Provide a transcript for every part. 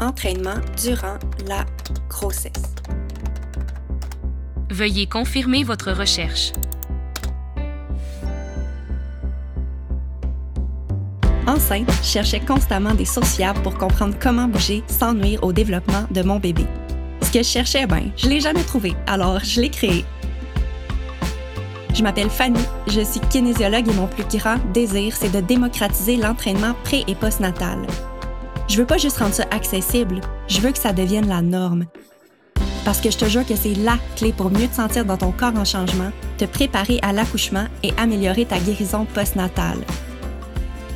entraînement durant la grossesse. Veuillez confirmer votre recherche. Enceinte, je cherchais constamment des sources fiables pour comprendre comment bouger sans nuire au développement de mon bébé. Ce que je cherchais, ben, je l'ai jamais trouvé, alors je l'ai créé. Je m'appelle Fanny, je suis kinésiologue et mon plus grand désir, c'est de démocratiser l'entraînement pré- et postnatal. Je veux pas juste rendre ça accessible, je veux que ça devienne la norme. Parce que je te jure que c'est la clé pour mieux te sentir dans ton corps en changement, te préparer à l'accouchement et améliorer ta guérison postnatale.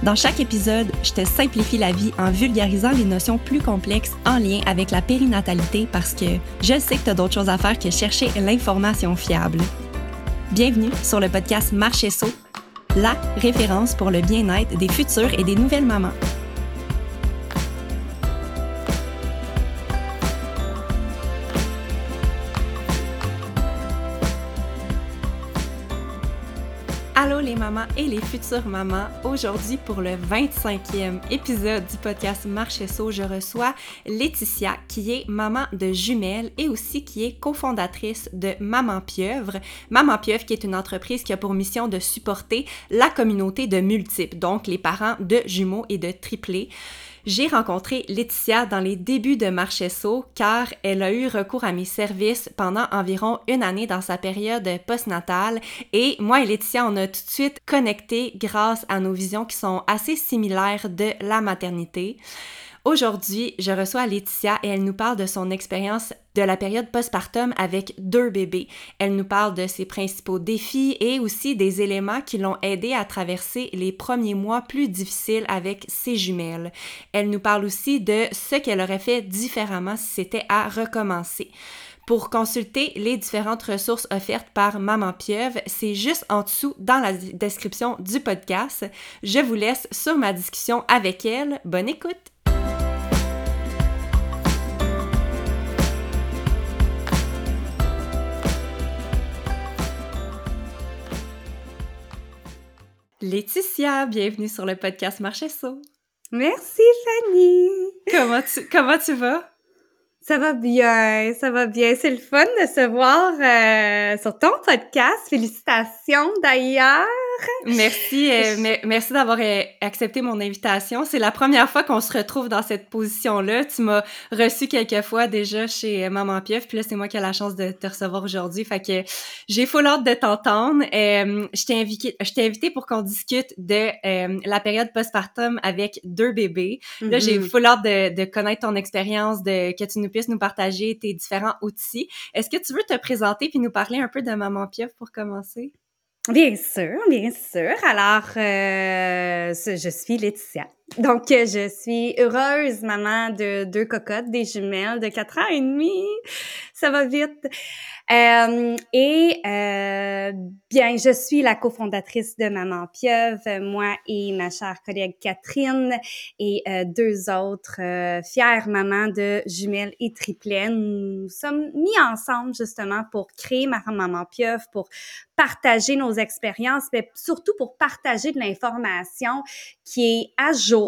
Dans chaque épisode, je te simplifie la vie en vulgarisant les notions plus complexes en lien avec la périnatalité parce que je sais que tu as d'autres choses à faire que chercher l'information fiable. Bienvenue sur le podcast Marcher Saut, la référence pour le bien-être des futures et des nouvelles mamans. Et les futures mamans. Aujourd'hui pour le 25e épisode du podcast Marchesso, je reçois Laetitia qui est maman de jumelles et aussi qui est cofondatrice de Maman Pieuvre. Maman Pieuvre qui est une entreprise qui a pour mission de supporter la communauté de multiples, donc les parents de jumeaux et de triplés. J'ai rencontré Laetitia dans les débuts de Marchesso car elle a eu recours à mes services pendant environ une année dans sa période postnatale et moi et Laetitia on a tout de suite connecté grâce à nos visions qui sont assez similaires de la maternité. Aujourd'hui, je reçois Laetitia et elle nous parle de son expérience de la période postpartum avec deux bébés. Elle nous parle de ses principaux défis et aussi des éléments qui l'ont aidé à traverser les premiers mois plus difficiles avec ses jumelles. Elle nous parle aussi de ce qu'elle aurait fait différemment si c'était à recommencer. Pour consulter les différentes ressources offertes par Maman Pieuvre, c'est juste en dessous dans la description du podcast. Je vous laisse sur ma discussion avec elle. Bonne écoute! Laetitia, bienvenue sur le podcast Marchesso. Merci Fanny. Comment tu, comment tu vas? Ça va bien, ça va bien. C'est le fun de se voir euh, sur ton podcast. Félicitations d'ailleurs. Merci, euh, merci d'avoir euh, accepté mon invitation. C'est la première fois qu'on se retrouve dans cette position-là. Tu m'as reçu quelques fois déjà chez euh, Maman Pieuf, puis là, c'est moi qui ai la chance de te recevoir aujourd'hui. Fait que j'ai full hâte de t'entendre. Euh, je t'ai invité, je t'ai invité pour qu'on discute de euh, la période postpartum avec deux bébés. Là, j'ai Mhm. full hâte de, de connaître ton expérience, de que tu nous puisses nous partager tes différents outils. Est-ce que tu veux te présenter puis nous parler un peu de Maman Pieuf pour commencer? Bien sûr, bien sûr. Alors, euh, je suis Laetitia. Donc, euh, je suis heureuse maman de deux cocottes, des jumelles de 4 ans et demi. Ça va vite. Euh, et euh, bien, je suis la cofondatrice de Maman Pieuvre, moi et ma chère collègue Catherine et euh, deux autres euh, fières mamans de jumelles et triplets. Nous nous sommes mis ensemble justement pour créer ma Maman Pieuvre, pour partager nos expériences, mais surtout pour partager de l'information qui est à jour,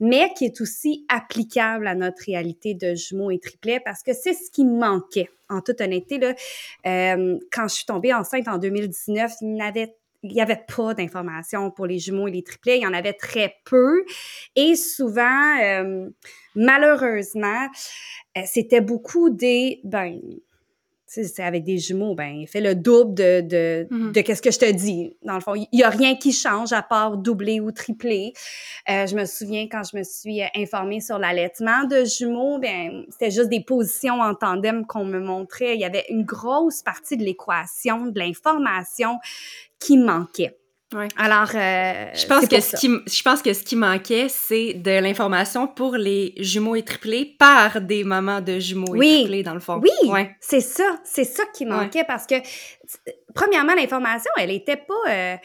mais qui est aussi applicable à notre réalité de jumeaux et triplets, parce que c'est ce qui manquait. En toute honnêteté, là, euh, quand je suis tombée enceinte en 2019, il n'avait il n'y avait pas d'informations pour les jumeaux et les triplets, il y en avait très peu. Et souvent, euh, malheureusement, euh, c'était beaucoup des, ben, c'est avec des jumeaux, ben, fais le double de, de, Mhm. de qu'est-ce que je te dis. Dans le fond, il y a rien qui change à part doubler ou tripler. Euh, je me souviens quand je me suis euh, informée sur l'allaitement de jumeaux, ben, c'était juste des positions en tandem qu'on me montrait. Il y avait une grosse partie de l'équation, de l'information qui manquait. Ouais. Alors, euh, Je pense, que ce qui, je pense que ce qui manquait, c'est de l'information pour les jumeaux et triplés par des mamans de jumeaux Oui. et triplés, dans le fond. Oui, Ouais. c'est ça, c'est ça qui manquait parce que, premièrement, l'information, elle était pas, euh,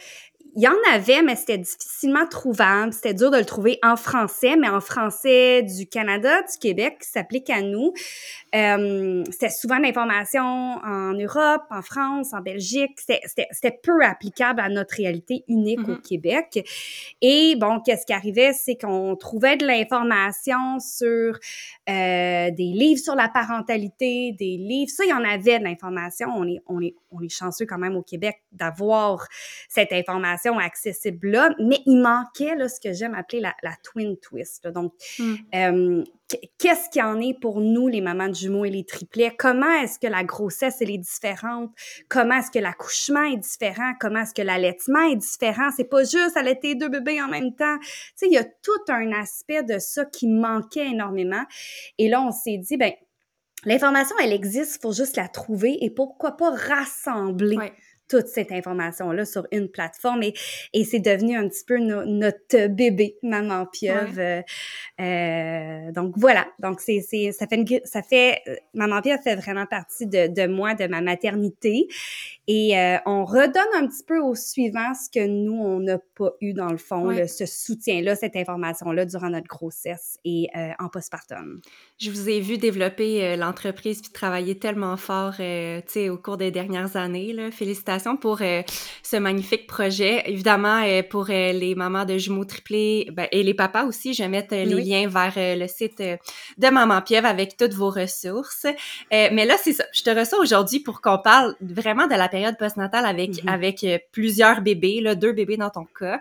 il y en avait, mais c'était difficilement trouvable. C'était dur de le trouver en français, mais en français du Canada, du Québec, qui s'applique à nous. Euh, c'était souvent l'information en Europe, en France, en Belgique. C'était peu applicable à notre réalité unique au mm-hmm. Québec. Et bon, qu'est-ce qui arrivait, c'est qu'on trouvait de l'information sur euh, des livres sur la parentalité, des livres. Ça, il y en avait de l'information. On est, on, est, on est chanceux quand même au Québec d'avoir cette information accessible-là, mais il manquait là, ce que j'aime appeler la, la twin twist. Donc, mm. euh, qu'est-ce qu'il en est pour nous, les mamans de jumeaux et les triplets? Comment est-ce que la grossesse, elle est différente? Comment est-ce que l'accouchement est différent? Comment est-ce que l'allaitement est différent? C'est pas juste allaiter deux bébés en même temps. Tu sais, il y a tout un aspect de ça qui manquait énormément. Et là, on s'est dit, ben, l'information, elle existe, faut juste la trouver et pourquoi pas rassembler toute cette information-là sur une plateforme et, et c'est devenu un petit peu notre bébé, Maman Pieuvre. Euh, euh, donc voilà, donc c'est, c'est, ça fait, une, ça fait, euh, Maman Pieuvre fait vraiment partie de, de moi, de ma maternité et euh, on redonne un petit peu au suivant ce que nous, on n'a pas eu dans le fond, ce soutien-là, cette information-là durant notre grossesse et euh, en postpartum. Je vous ai vu développer l'entreprise puis travailler tellement fort au cours des dernières années. Là. Félicitations pour ce magnifique projet. Évidemment, pour les mamans de jumeaux triplés ben, et les papas aussi, je vais mettre les liens vers le site de Maman Piève avec toutes vos ressources. mais là, c'est ça. Je te reçois aujourd'hui pour qu'on parle vraiment de la période postnatale avec, mm-hmm. avec euh, plusieurs bébés, là, deux bébés dans ton cas.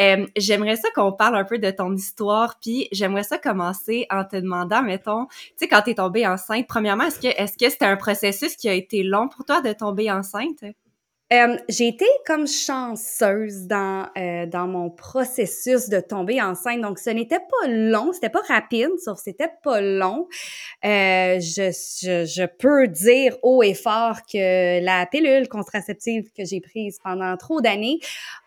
Euh, j'aimerais ça qu'on parle un peu de ton histoire, puis j'aimerais ça commencer en te demandant, mettons, tu sais, quand tu es tombée enceinte, premièrement, est-ce que est-ce que c'était un processus qui a été long pour toi de tomber enceinte? Euh, j'ai été comme chanceuse dans euh, dans mon processus de tomber enceinte, donc ce n'était pas long, c'était pas rapide, sauf c'était pas long. Euh, je, je, je, peux dire haut et fort que la pilule contraceptive que j'ai prise pendant trop d'années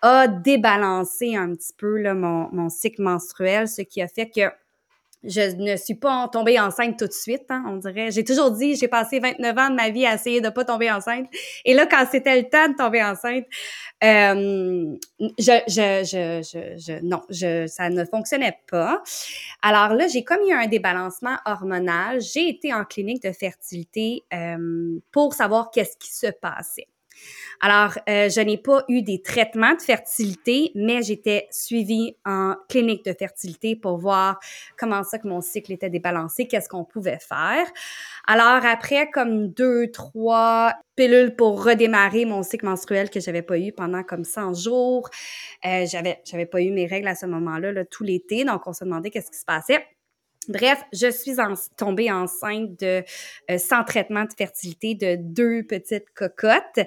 a débalancé un petit peu là, mon, mon cycle menstruel, ce qui a fait que je ne suis pas tombée enceinte tout de suite, hein, on dirait. J'ai toujours dit, j'ai passé 29 ans de ma vie à essayer de pas tomber enceinte. Et là, quand c'était le temps de tomber enceinte, euh, je, je, je, je, non, je, ça ne fonctionnait pas. Alors là, j'ai comme eu un débalancement hormonal. J'ai été en clinique de fertilité euh, pour savoir qu'est-ce qui se passait. Alors, euh, je n'ai pas eu des traitements de fertilité, mais j'étais suivie en clinique de fertilité pour voir comment ça que mon cycle était débalancé, qu'est-ce qu'on pouvait faire. Alors, après, comme deux, trois pilules pour redémarrer mon cycle menstruel que j'avais pas eu pendant comme 100 jours, euh, j'avais, pas eu mes règles à ce moment-là, là, tout l'été, donc on se demandait qu'est-ce qui se passait. Bref, je suis tombée enceinte de euh, sans traitement de fertilité de deux petites cocottes.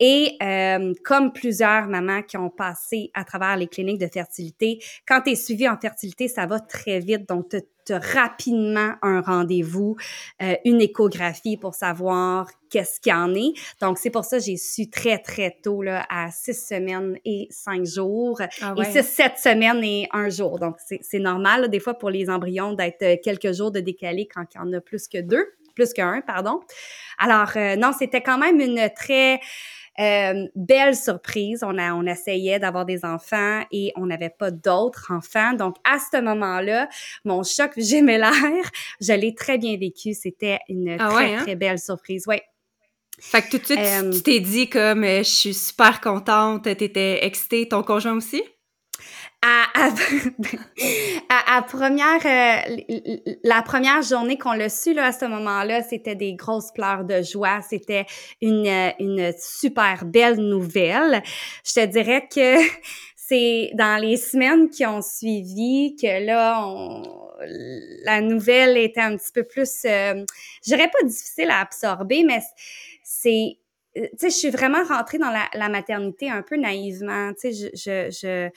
Et euh, comme plusieurs mamans qui ont passé à travers les cliniques de fertilité, quand tu es suivie en fertilité, ça va très vite. Donc rapidement un rendez-vous, euh, une échographie pour savoir qu'est-ce qu'il y en est. Donc, c'est pour ça que j'ai su très, très tôt, là, à six semaines et cinq jours. Ah et six, sept semaines et un jour. Donc, c'est normal, des fois, pour les embryons d'être euh, quelques jours de décalé quand il y en a plus que deux, plus qu'un, pardon. Alors, euh, non, c'était quand même une très euh, belle surprise. On, a, on essayait d'avoir des enfants et on n'avait pas d'autres enfants. Donc, à ce moment-là, mon choc gémellaire, je l'ai très bien vécu. C'était une ah très, hein? très belle surprise. Ouais. Fait que tout de suite, tu euh, t'es dit comme euh, je suis super contente, t'étais excitée, ton conjoint aussi? À, à, à, première, euh, la première journée qu'on l'a su, là, à ce moment-là, c'était des grosses pleurs de joie. C'était une, une super belle nouvelle. Je te dirais que c'est dans les semaines qui ont suivi que là, on, la nouvelle était un petit peu plus, euh, je dirais pas difficile à absorber, mais c'est tu sais, je suis vraiment rentrée dans la, la maternité un peu naïvement. Tu sais, je, je, je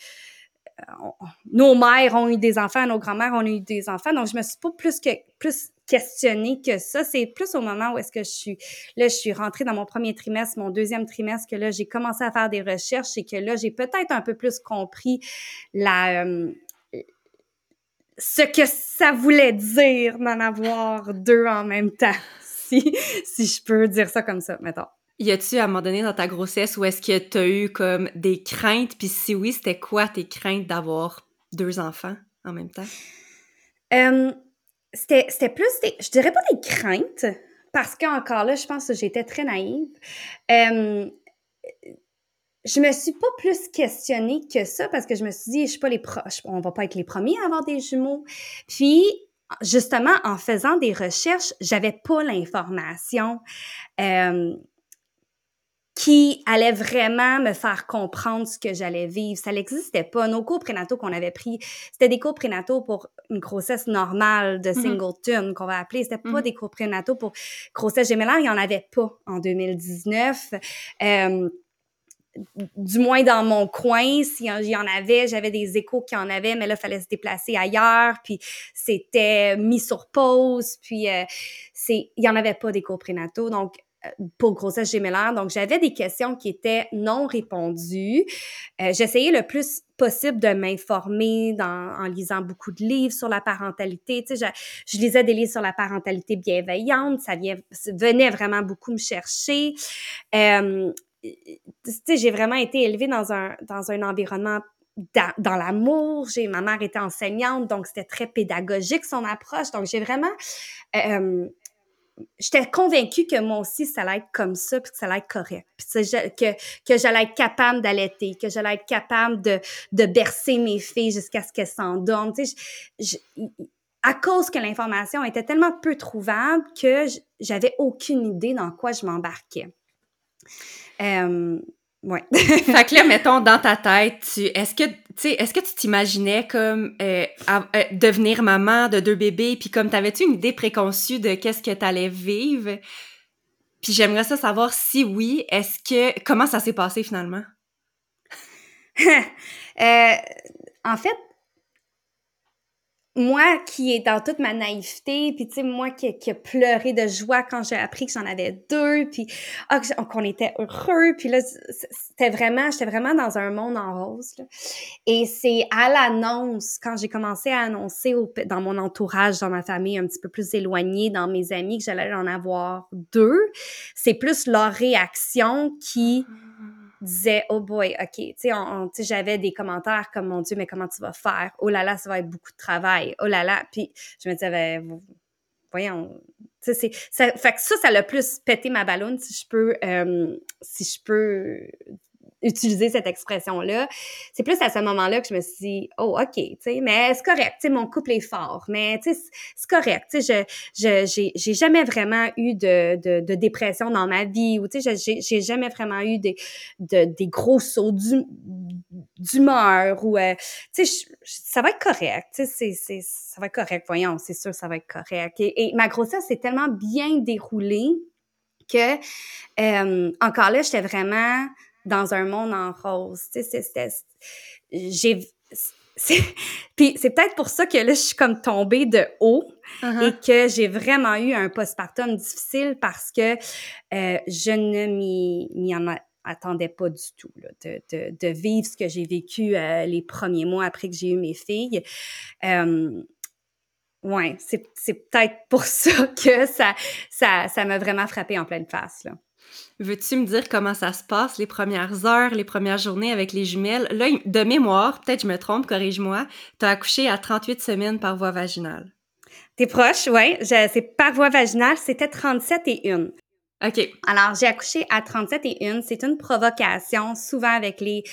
nos mères ont eu des enfants, nos grands-mères ont eu des enfants, donc je me suis pas plus que plus questionnée que ça. C'est plus au moment où est-ce que je suis là, je suis rentrée dans mon premier trimestre, mon deuxième trimestre, que là j'ai commencé à faire des recherches et que là j'ai peut-être un peu plus compris la euh, ce que ça voulait dire d'en avoir deux en même temps, si si je peux dire ça comme ça, mettons. Y a-tu à un moment donné dans ta grossesse où est-ce que tu as eu comme des craintes? Puis si oui, c'était quoi tes craintes d'avoir deux enfants en même temps? c'était plus des, je dirais pas des craintes, parce qu'encore là, je pense que j'étais très naïve. Euh, je me suis pas plus questionnée que ça parce que je me suis dit, je suis pas les on va pas être les premiers à avoir des jumeaux. Puis, justement, en faisant des recherches, j'avais pas l'information. Qui allait vraiment me faire comprendre ce que j'allais vivre. Ça n'existait pas. Nos cours prénataux qu'on avait pris, c'était des cours prénataux pour une grossesse normale de mm-hmm. singleton qu'on va appeler. C'était pas mm-hmm. des cours prénataux pour grossesse gémellaire. Il y en avait pas en 2019. Euh, du moins dans mon coin, s'il y en avait, j'avais des échos qui en avaient, mais là, il fallait se déplacer ailleurs, puis c'était mis sur pause, puis euh, c'est, il y en avait pas des cours prénataux. Donc, pour grossesse gémellaire. Donc, j'avais des questions qui étaient non répondues. Euh, j'essayais le plus possible de m'informer en lisant beaucoup de livres sur la parentalité. Tu sais, je, lisais des livres sur la parentalité bienveillante. Ça vient, venait vraiment beaucoup me chercher. Euh, tu sais, j'ai vraiment été élevée dans un, dans un environnement dans, dans l'amour. J'ai ma mère était enseignante, donc c'était très pédagogique son approche. Donc j'ai vraiment euh, j'étais convaincue que moi aussi, ça allait être comme ça, puis que ça allait être correct. Puis que, que j'allais être capable d'allaiter, que j'allais être capable de, de bercer mes filles jusqu'à ce qu'elles s'endorment. Tu sais, à cause que l'information était tellement peu trouvable que j'avais aucune idée dans quoi je m'embarquais. Euh, Ouais. fait que là, mettons, dans ta tête, tu, est-ce que, tu sais, est-ce que tu t'imaginais comme euh, euh, devenir maman de deux bébés, puis comme t'avais-tu une idée préconçue de qu'est-ce que t'allais vivre? Puis j'aimerais ça savoir si oui, est-ce que, comment ça s'est passé finalement? euh, en fait, moi qui est dans toute ma naïveté, puis tu sais, moi qui, qui a pleuré de joie quand j'ai appris que j'en avais deux, puis ah, qu'on était heureux, puis là, c'était vraiment, j'étais vraiment dans un monde en rose. Là. Et c'est à l'annonce, quand j'ai commencé à annoncer dans mon entourage, dans ma famille un petit peu plus éloignée, dans mes amis, que j'allais en avoir deux, c'est plus leur réaction qui... Ah disait oh boy, ok, tu sais, j'avais des commentaires comme mon Dieu, mais comment tu vas faire? Oh là là, ça va être beaucoup de travail. Oh là là, puis je me disais ben, voyons, tu sais, ça, fait que ça, ça l'a plus pété ma ballonne si je peux, euh, si je peux utiliser cette expression-là. C'est plus à ce moment-là que je me suis dit, oh, OK, tu sais, mais c'est correct, tu sais, mon couple est fort, mais tu sais, c'est correct, tu sais, je, je, j'ai, jamais vraiment eu de, de, de, dépression dans ma vie ou, tu sais, j'ai, j'ai jamais vraiment eu des, de, des gros sauts d'humeur ou, euh, tu sais, ça va être correct, tu sais, c'est, ça va être correct, voyons, c'est sûr, ça va être correct. Et, et ma grossesse s'est tellement bien déroulée que, euh, encore là, j'étais vraiment dans un monde en rose. Tu sais, j'ai puis c'est peut-être pour ça que là, je suis comme tombée de haut uh-huh. et que j'ai vraiment eu un postpartum difficile parce que euh, je ne m'y en attendais pas du tout, là, de, de, de, vivre ce que j'ai vécu euh, les premiers mois après que j'ai eu mes filles. Euh, ouais, c'est peut-être pour ça que ça ça ça m'a vraiment frappé en pleine face, là. Veux-tu me dire comment ça se passe, les premières heures, les premières journées avec les jumelles? Là, de mémoire, peut-être je me trompe, corrige-moi, tu as accouché à 38 semaines par voie vaginale. T'es proche, oui. C'est par voie vaginale, c'était 37 et 1. OK. Alors, j'ai accouché à 37 et 1. C'est une provocation, souvent avec les,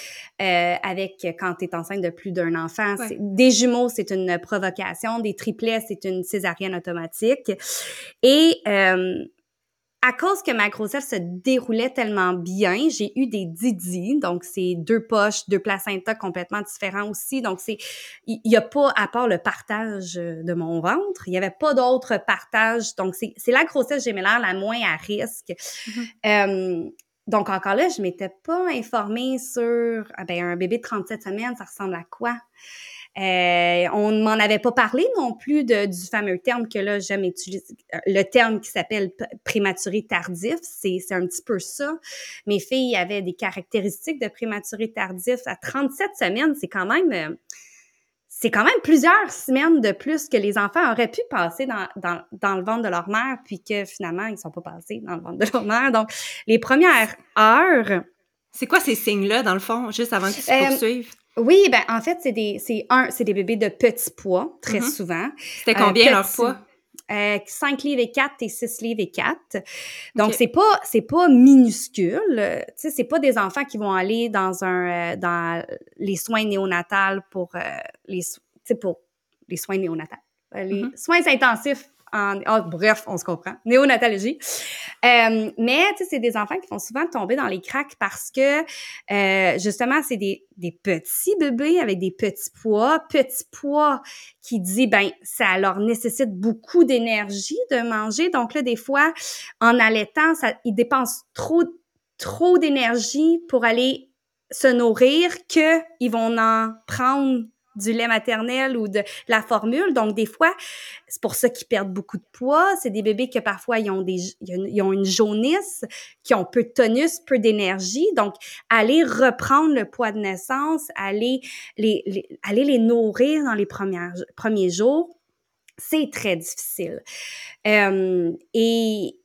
euh, avec quand tu es enceinte de plus d'un enfant. Des jumeaux, c'est une provocation. Des triplets, c'est une césarienne automatique. Et euh, à cause que ma grossesse se déroulait tellement bien, j'ai eu des didis, donc c'est deux poches, deux placentas complètement différents aussi. Donc c'est, il y, a pas à part le partage de mon ventre, il y avait pas d'autre partage. Donc c'est, c'est la grossesse gémellaire la moins à risque. Mm-hmm. euh, donc encore là, je m'étais pas informée sur ah ben, un bébé de 37 semaines, ça ressemble à quoi? Euh, on ne m'en avait pas parlé non plus de, du fameux terme que là j'aime utiliser, le terme qui s'appelle prématuré tardif, c'est un petit peu ça. Mes filles avaient des caractéristiques de prématuré tardif à 37 semaines, c'est quand même euh, c'est quand même plusieurs semaines de plus que les enfants auraient pu passer dans, dans, dans le ventre de leur mère, puis que finalement, ils sont pas passés dans le ventre de leur mère. Donc, les premières heures... C'est quoi ces signes-là, dans le fond, juste avant que tu Euh, poursuives? Oui, ben en fait, c'est des, c'est un, c'est des bébés de petits poids, très Mhm. souvent. C'était combien euh, leur petit. poids? Euh, 5 livres et 4 et 6 livres et 4. Donc, Ok. c'est pas, c'est pas minuscule. Euh, Tu sais, c'est pas des enfants qui vont aller dans un, euh, dans les soins néonatales pour, euh, les, pour les soins néonatales. Euh, Les Mhm. soins intensifs en, ah, bref, on se comprend. Néonatologie. Euh, mais, tu sais, c'est des enfants qui vont souvent tomber dans les cracks parce que, euh, justement, c'est des, des petits bébés avec des petits poids. Petits poids qui dit, ben, ça leur nécessite beaucoup d'énergie de manger. Donc là, des fois, en allaitant, ça, ils dépensent trop, trop d'énergie pour aller se nourrir que ils vont en prendre du lait maternel ou de la formule. Donc, des fois, c'est pour ça qu'ils perdent beaucoup de poids. C'est des bébés que parfois, ils ont, des, ils une jaunisse, qui ont peu de tonus, peu d'énergie. Donc, aller reprendre le poids de naissance, aller les, nourrir dans les premiers jours, c'est très difficile. Euh, et,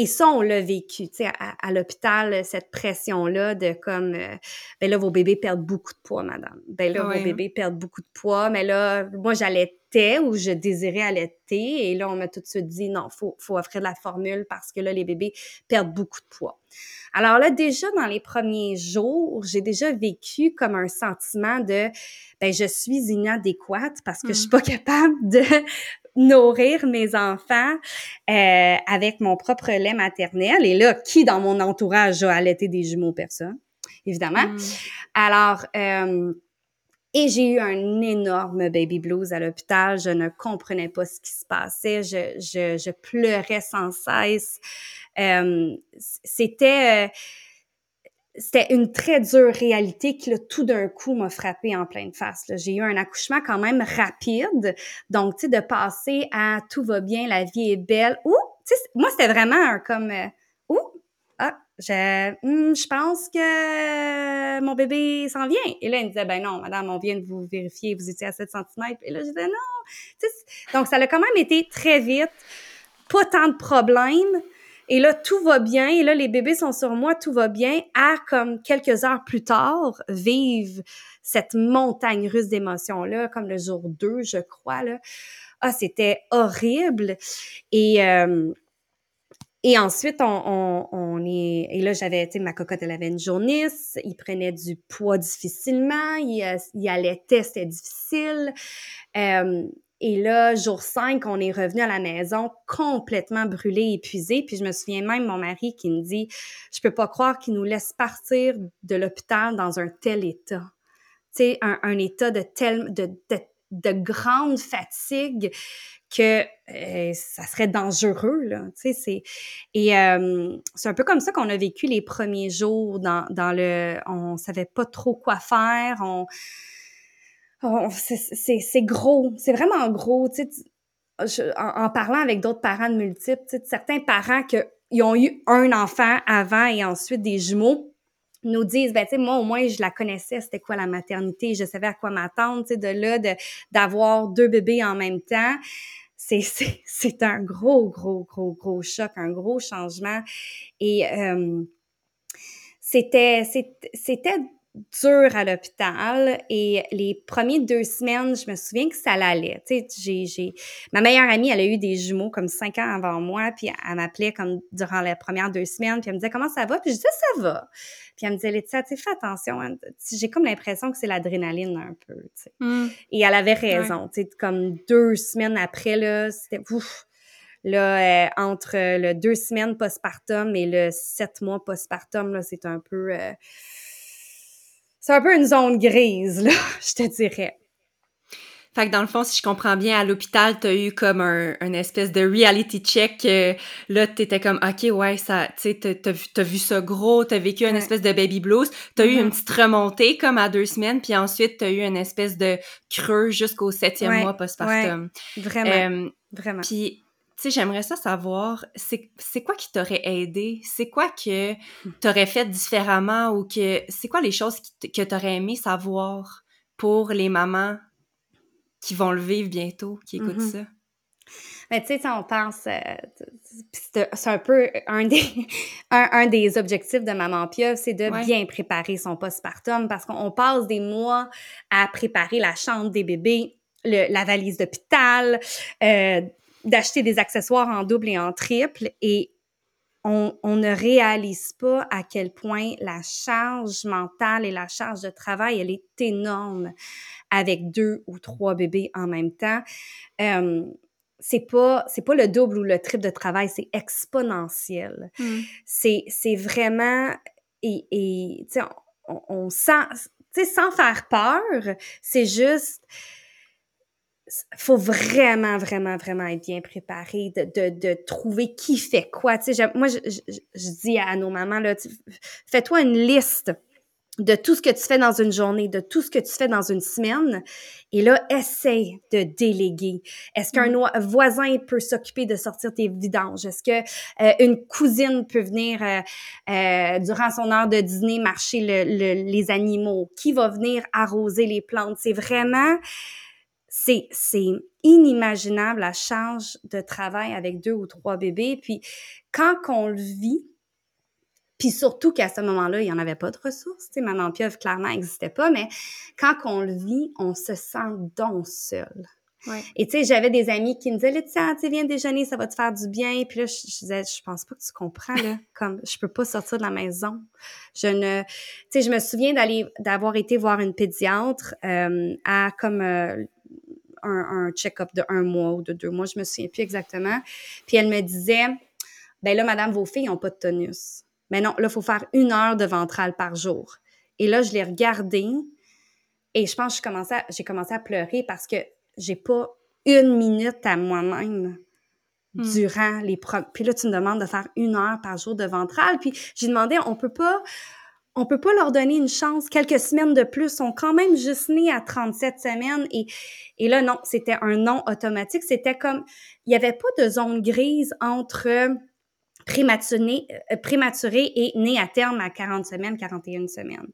et ça, on l'a vécu, tu sais, à, à l'hôpital, cette pression-là de comme, euh, ben là, vos bébés perdent beaucoup de poids, madame. Ben là, vos bébés perdent beaucoup de poids, mais là, moi, j'allaitais ou je désirais allaiter, et là, on m'a tout de suite dit, non, faut, faut offrir de la formule parce que là, les bébés perdent beaucoup de poids. Alors là, déjà, dans les premiers jours, j'ai déjà vécu comme un sentiment de, ben, je suis inadéquate parce que je suis pas capable de nourrir mes enfants euh, avec mon propre lait maternel. Et là, qui dans mon entourage a allaité des jumeaux? Personne, évidemment. Mm. Alors, euh, et j'ai eu un énorme baby blues à l'hôpital. Je ne comprenais pas ce qui se passait. Je, je, je pleurais sans cesse. Euh, c'était... c'était une très dure réalité qui, là, tout d'un coup, m'a frappé en pleine face. J'ai eu un accouchement quand même rapide. Donc, tu sais, de passer à tout va bien, la vie est belle. Ou, tu sais, moi, c'était vraiment un comme, euh, ouh, ah, je, hmm, je pense que mon bébé s'en vient. Et là, il me disait, ben non, madame, on vient de vous vérifier, vous étiez à 7 cm. Et là, je disais, non. Donc, ça a quand même été très vite, pas tant de problèmes. Et là, tout va bien. Et là, les bébés sont sur moi, tout va bien. À, comme quelques heures plus tard, vivre cette montagne russe d'émotions-là, comme le jour 2, je crois, là. Ah, c'était horrible. Et, euh, et ensuite, on, on, on est... Et là, j'avais, tu ma cocotte, elle avait une jaunisse. Il prenait du poids difficilement. Il, euh, il allaitait, c'était difficile. Euh, et là, jour 5, on est revenu à la maison complètement brûlé, épuisé. Puis je me souviens même, mon mari qui me dit, je peux pas croire qu'il nous laisse partir de l'hôpital dans un tel état. Tu sais, un, état de tel, de, de, de grande fatigue que euh, ça serait dangereux, là. C'est... Et euh, c'est un peu comme ça qu'on a vécu les premiers jours dans, dans le... On savait pas trop quoi faire, on... on- c'est- gros, c'est vraiment gros, tu sais. en, en parlant avec d'autres parents de multiples, tu sais, certains parents qui ont eu un enfant avant et ensuite des jumeaux, nous disent, ben, tu sais, moi, au moins, je la connaissais, c'était quoi la maternité, je savais à quoi m'attendre, tu sais, de là, de, d'avoir deux bébés en même temps. C'est, un gros, gros, gros, gros choc, un gros changement. Et euh, c'était, c'était dur à l'hôpital et les premières deux semaines, je me souviens que ça allait. Tu sais, j'ai, j'ai... Ma meilleure amie, elle a eu des jumeaux comme cinq ans avant moi, puis elle m'appelait comme durant les premières deux semaines, puis elle me disait comment ça va, puis je disais ça va. Puis elle me disait, Laetitia, tu sais, fais attention, hein. j'ai comme l'impression que c'est l'adrénaline un peu, tu sais. Mm. Et elle avait raison, tu sais, comme deux semaines après, là, c'était ouf. Là, euh, entre le deux semaines postpartum et le sept mois postpartum, là, c'est un peu... euh, c'est un peu une zone grise, là, je te dirais. Fait que dans le fond, si je comprends bien, à l'hôpital, t'as eu comme un, un espèce de reality check. euh, là, t'étais comme, OK, ouais, ça, tu sais, t'as, vu, vu ça gros, t'as vécu une Ouais. espèce de baby blues. T'as eu une petite remontée comme à deux semaines, puis ensuite, t'as eu une espèce de creux jusqu'au septième Ouais, mois postpartum. Vraiment, Euh, vraiment. Puis, sais, j'aimerais ça savoir, c'est quoi qui t'aurait aidé? C'est quoi que t'aurais fait différemment ou que c'est quoi les choses qui que t'aurais aimé savoir pour les mamans qui vont le vivre bientôt, qui écoutent Mhm. ça? Mais tu sais, on pense, euh, c'est un peu un des, un, un des objectifs de Maman Pieuvre, c'est de Ouais. bien préparer son postpartum parce qu'on passe des mois à préparer la chambre des bébés, le- la valise d'hôpital, euh, d'acheter des accessoires en double et en triple et on, on ne réalise pas à quel point la charge mentale et la charge de travail, elle est énorme avec deux ou trois bébés en même temps. Euh, c'est pas c'est pas le double ou le triple de travail, c'est exponentiel. Mm. C'est c'est vraiment et, et tu sais on, on sent tu sais sans faire peur, c'est juste faut vraiment, vraiment, vraiment être bien préparé, de, de, de trouver qui fait quoi. Tu sais, moi, je, je, je dis à nos mamans, là, fais-toi une liste de tout ce que tu fais dans une journée, de tout ce que tu fais dans une semaine, et là, essaye de déléguer. Est-ce qu'un oi- voisin peut s'occuper de sortir tes vidanges? Est-ce que euh, une cousine peut venir euh, euh, durant son heure de dîner marcher le- le- les animaux? Qui va venir arroser les plantes? C'est vraiment c'est c'est inimaginable la charge de travail avec deux ou trois bébés. Puis quand on le vit, puis surtout qu'à ce moment-là, il n'y en avait pas de ressources. Tu sais, Maman Pieuvre, clairement, n'existait pas. Mais quand on le vit, on se sent donc seul. Ouais. Et tu sais, j'avais des amis qui me disaient, Laetitia, tu viens déjeuner, ça va te faire du bien. Puis là, je, je disais, je pense pas que tu comprends, là. Comme, je peux pas sortir de la maison. Je ne, tu sais, je me souviens d'aller, d'avoir été voir une pédiatre, euh, à comme, euh, un, un check-up de un mois ou de deux mois, je me souviens plus exactement. Puis elle me disait, ben là, madame, vos filles n'ont pas de tonus. Mais non, là, il faut faire une heure de ventrale par jour. Et là, je l'ai regardé et je pense que à- j'ai commencé à pleurer parce que j'ai pas une minute à moi-même Hmm. durant les pro... Puis là, tu me demandes de faire une heure par jour de ventrale. Puis j'ai demandé, on peut pas... On peut pas leur donner une chance. Quelques semaines de plus sont quand même juste nés à 37 semaines. Et, et là, non, c'était un non automatique. C'était comme... Il y avait pas de zone grise entre euh, prématuré, euh, prématuré et né à terme à 40 semaines, 41 semaines.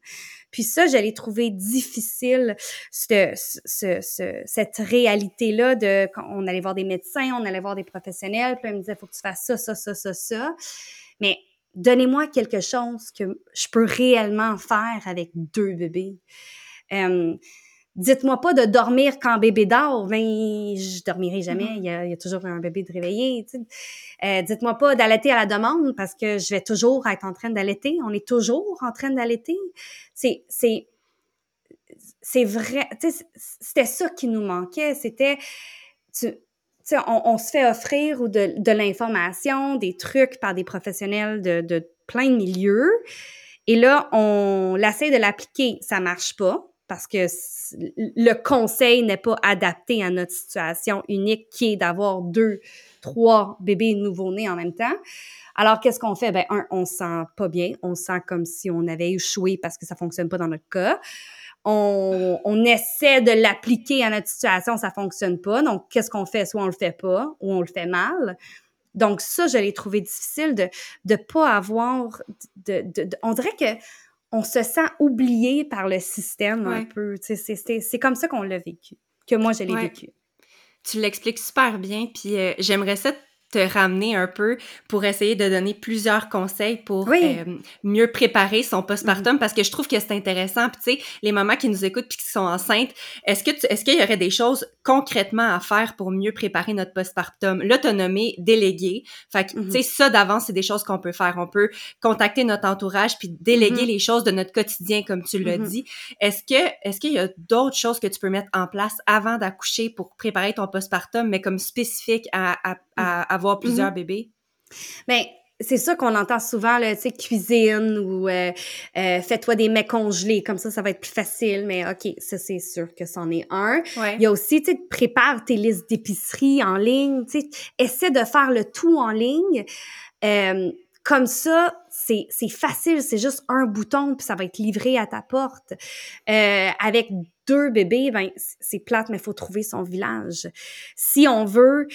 Puis ça, je l'ai trouvé difficile, ce, ce, ce- cette réalité-là de quand on allait voir des médecins, on allait voir des professionnels, puis ils me disaient, faut que tu fasses ça, ça, ça, ça, ça. Mais donnez-moi quelque chose que je peux réellement faire avec deux bébés. Euh, Dites-moi pas de dormir quand bébé dort, ben je dormirai jamais, il y a, il y a toujours un bébé de sais. Euh, Dites-moi pas d'allaiter à la demande parce que je vais toujours être en train d'allaiter. On est toujours en train d'allaiter. C'est c'est c'est vrai. C'était ça qui nous manquait. C'était tu, on, on se fait offrir de, de l'information, des trucs par des professionnels de, de plein de milieux. Et là, on essaie de l'appliquer. Ça marche pas parce que le conseil n'est pas adapté à notre situation unique qui est d'avoir deux, trois bébés nouveau-nés en même temps. Alors, qu'est-ce qu'on fait? Ben, un, on se sent pas bien. On se sent comme si on avait échoué parce que ça fonctionne pas dans notre cas. On, on essaie de l'appliquer à notre situation, ça fonctionne pas. Donc, qu'est-ce qu'on fait? Soit on le fait pas ou on le fait mal. Donc, ça, je l'ai trouvé difficile de ne pas avoir. De, de, de- on dirait que on se sent oublié par le système un peu. C'est c'est- c'est comme ça qu'on l'a vécu, que moi, je l'ai Ouais. vécu. Tu l'expliques super bien, puis euh, j'aimerais ça te ramener un peu pour essayer de donner plusieurs conseils pour Oui. Mm-hmm. euh, mieux préparer son postpartum parce que je trouve que c'est intéressant. Puis tu sais, les mamans qui nous écoutent puis qui sont enceintes, est-ce que tu- est-ce qu'il y aurait des choses concrètement à faire pour mieux préparer notre postpartum? L'autonomie déléguée. Fait que tu sais ça d'avance c'est des choses qu'on peut faire. On peut contacter notre entourage puis déléguer Mhm. les choses de notre quotidien comme tu l'as dit. Est-ce que est-ce qu'il y a d'autres choses que tu peux mettre en place avant d'accoucher pour préparer ton postpartum mais comme spécifique à, à, à avoir plusieurs bébés? Mais c'est ça qu'on entend souvent, tu sais, cuisine ou euh, euh, fais-toi des mets congelés, comme ça, ça va être plus facile. Mais OK, ça, c'est sûr que c'en est un. Ouais. Il y a aussi, tu sais, prépare tes listes d'épicerie en ligne, tu sais, essaie de faire le tout en ligne. Euh, comme ça, c'est facile, c'est juste un bouton, puis ça va être livré à ta porte. Avec deux bébés, ben c'est plate, mais il faut trouver son village. Si on veut...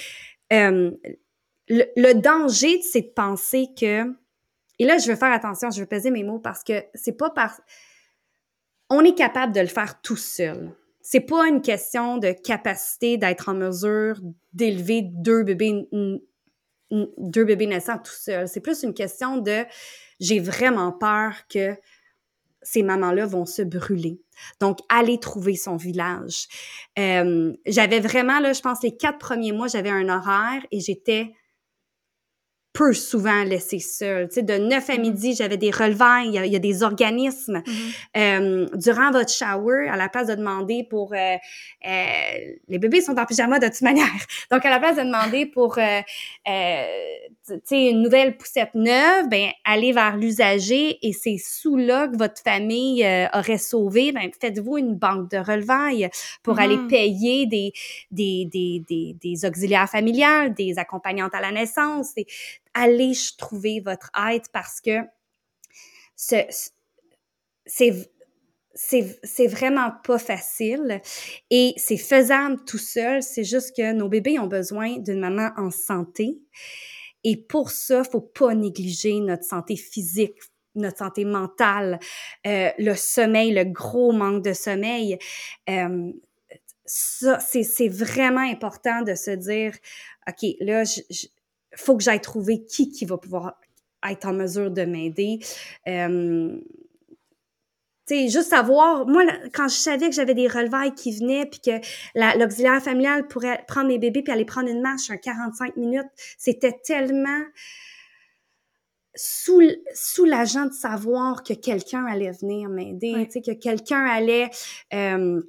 le, danger, c'est de penser que... Et là, je veux faire attention, je veux peser mes mots parce que c'est pas par... On est capable de le faire tout seul. C'est pas une question de capacité d'être en mesure d'élever deux bébés deux bébés naissants tout seuls. C'est plus une question de j'ai vraiment peur que ces mamans-là vont se brûler. Donc, aller trouver son village. Euh, j'avais vraiment, là, je pense, les quatre premiers mois, j'avais un horaire et j'étais peu souvent laissée seule. Tu sais, de 9 à mm-hmm. midi, j'avais des relevailles, il y, a, des organismes. Mm-hmm. euh, durant votre shower, à la place de demander pour... Euh, euh, les bébés sont en pyjama de toute manière. Donc, à la place de demander pour, une nouvelle poussette neuve, ben allez vers l'usager et c'est sous là que votre famille euh, aurait sauvé. Ben, faites-vous une banque de relevailles pour aller mm-hmm. payer des, des, des, des, des auxiliaires familiales, des accompagnantes à la naissance, des, allez trouver votre aide parce que c'est c'est vraiment pas facile et c'est faisable tout seul. C'est juste que nos bébés ont besoin d'une maman en santé. Et pour ça, faut pas négliger notre santé physique, notre santé mentale, euh, le sommeil, le gros manque de sommeil. Euh, ça, c'est vraiment important de se dire, OK, là, je, faut que j'aille trouver qui qui va pouvoir être en mesure de m'aider. Euh, sais, juste savoir, moi, quand je savais que j'avais des relevailles qui venaient, puis que l'auxiliaire familial pourrait prendre mes bébés puis aller prendre une marche en 45 minutes, c'était tellement soulageant de savoir que quelqu'un allait venir m'aider, tu sais, que quelqu'un allait... Euh,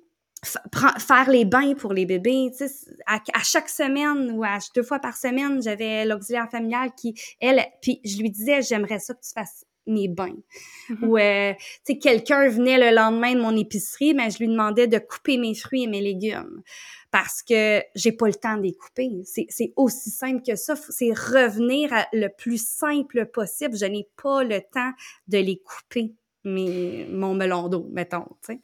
faire les bains pour les bébés. Tu sais, à, chaque semaine ou à deux fois par semaine, j'avais l'auxiliaire familial qui, elle, puis je lui disais, j'aimerais ça que tu fasses mes bains. Mm-hmm. Ou, euh, tu sais, quelqu'un venait le lendemain de mon épicerie, mais je lui demandais de couper mes fruits et mes légumes parce que j'ai pas le temps de les couper. C'est aussi simple que ça. C'est revenir à le plus simple possible. Je n'ai pas le temps de les couper, mes, mon melon d'eau, mettons, tu sais.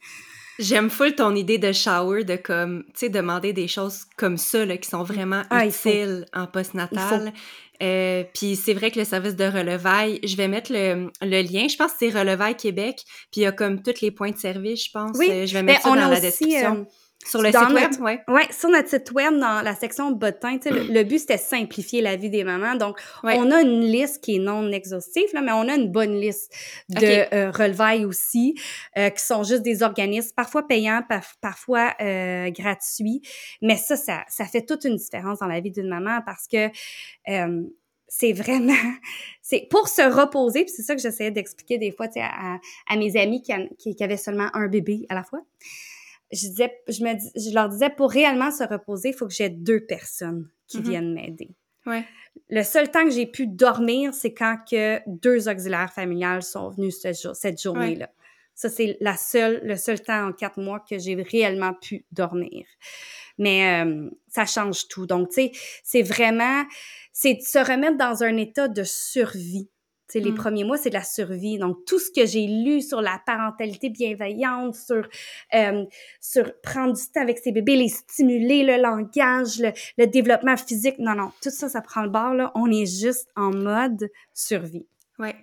J'aime full ton idée de shower, de comme, tu sais, demander des choses comme ça, là, qui sont vraiment ah, utiles en postnatal. Euh, puis c'est vrai que le service de relevailles, je vais mettre le, le lien. Je pense que c'est Relevailles Québec. Puis il y a comme tous les points de service, je pense. Oui, euh, je vais mettre ça dans la description. Euh, sur le site web, oui. Ouais, sur notre site web, dans la section bottin, le, le but, c'était simplifier la vie des mamans. Donc, on a une liste qui est non exhaustive, là, mais on a une bonne liste de euh, relevailles aussi, euh, qui sont juste des organismes, parfois payants, parfois euh, gratuits. Mais ça, ça, ça fait toute une différence dans la vie d'une maman parce que c'est vraiment, c'est pour se reposer, puis c'est ça que j'essayais d'expliquer des fois à, à, mes amis qui, qui, qui avaient seulement un bébé à la fois je disais, je me je leur disais, pour réellement se reposer, il faut que j'ai deux personnes qui mm-hmm. viennent m'aider. Ouais. Le seul temps que j'ai pu dormir, c'est quand que deux auxiliaires familiales sont venus ce jour, cette journée-là. Ça, c'est la seule, le seul temps en quatre mois que j'ai réellement pu dormir. Mais euh, ça change tout. Donc, tu sais, c'est vraiment, c'est de se remettre dans un état de survie sais, les mmh. premiers mois, c'est de la survie. Donc, tout ce que j'ai lu sur la parentalité bienveillante, sur, euh, sur prendre du temps avec ses bébés, les stimuler, le langage, le, le développement physique, non, non, tout ça, ça prend le bord, là. On est juste en mode survie. Ouais.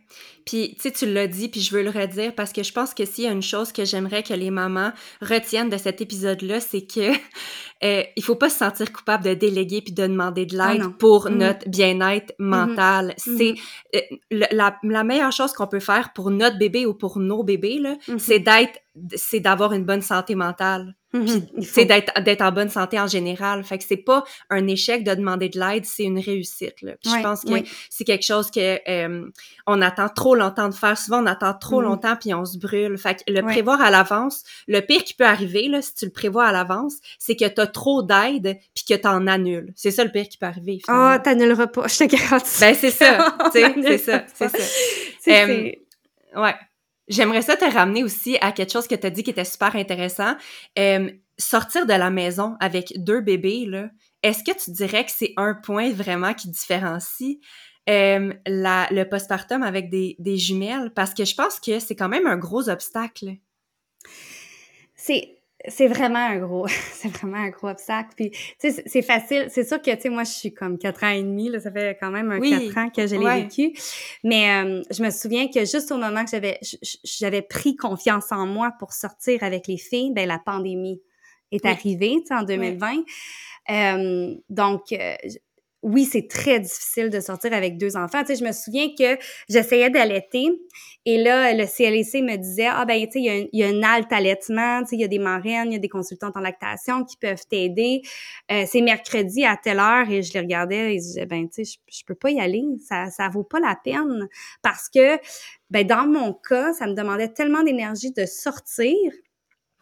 Puis, tu sais, tu l'as dit, puis je veux le redire parce que je pense que s'il y a une chose que j'aimerais que les mamans retiennent de cet épisode-là, c'est que euh, il faut pas se sentir coupable de déléguer puis de demander de l'aide ah pour mm-hmm. notre bien-être mm-hmm. mental. C'est mm-hmm. euh, la, la, meilleure chose qu'on peut faire pour notre bébé ou pour nos bébés, là, c'est d'être, c'est d'avoir une bonne santé mentale. Mhm. c'est d'être d'être en bonne santé en général. Fait que c'est pas un échec de demander de l'aide, c'est une réussite. Là. je pense que c'est quelque chose que euh, on attend trop longtemps de faire. Souvent, on attend trop mhm. longtemps puis on se brûle. Fait que le prévoir à l'avance, le pire qui peut arriver là, si tu le prévois à l'avance, c'est que t'as trop d'aide puis que t'en annules. C'est ça le pire qui peut arriver. Ah, oh, t'annuleras pas, je te garantis. Ben c'est ça, c'est ça, c'est ça. Euh, ouais. J'aimerais ça te ramener aussi à quelque chose que tu as dit qui était super intéressant. Euh, sortir de la maison avec deux bébés, là, est-ce que tu dirais que c'est un point vraiment qui différencie euh, la, le postpartum avec des, des jumelles? Parce que je pense que c'est quand même un gros obstacle. C'est c'est vraiment un gros, c'est vraiment un gros obstacle. Puis, tu sais, c'est facile. C'est sûr que, tu sais, moi, je suis comme quatre ans et demi, là, ça fait quand même un quatre ans que je l'ai vécu. Mais euh, je me souviens que juste au moment que j'avais, j'avais pris confiance en moi pour sortir avec les filles, ben la pandémie est arrivé, tu sais, en 2020. Euh, donc, euh, oui, c'est très difficile de sortir avec deux enfants. Tu sais, je me souviens que j'essayais d'allaiter et là, le CLC me disait, ah ben, tu sais, il y, a un, il y a un halte allaitement, tu sais, il y a des marraines, il y a des consultantes en lactation qui peuvent t'aider. Euh, c'est mercredi à telle heure et je les regardais et je disais, ben, tu sais, je, je peux pas y aller, ça, ça vaut pas la peine parce que, ben, dans mon cas, ça me demandait tellement d'énergie de sortir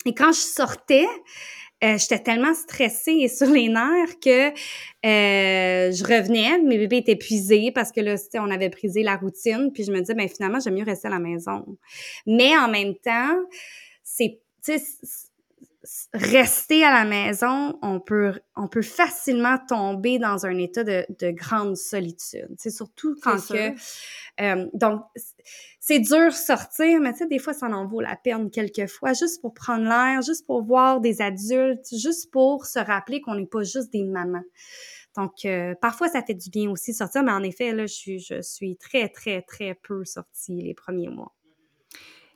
et quand je sortais, euh, j'étais tellement stressée et sur les nerfs que euh, je revenais, mes bébés étaient épuisés parce que là, on avait brisé la routine, puis je me disais, ben finalement, j'aime mieux rester à la maison. Mais en même temps, c'est, rester à la maison, on peut, on peut facilement tomber dans un état de, de grande solitude. C'est surtout quand que, euh, donc, c'est dur sortir, mais tu sais, des fois, ça en vaut la peine quelquefois, juste pour prendre l'air, juste pour voir des adultes, juste pour se rappeler qu'on n'est pas juste des mamans. Donc, euh, parfois, ça fait du bien aussi sortir, mais en effet, là, je suis, très, très, très peu sortie les premiers mois.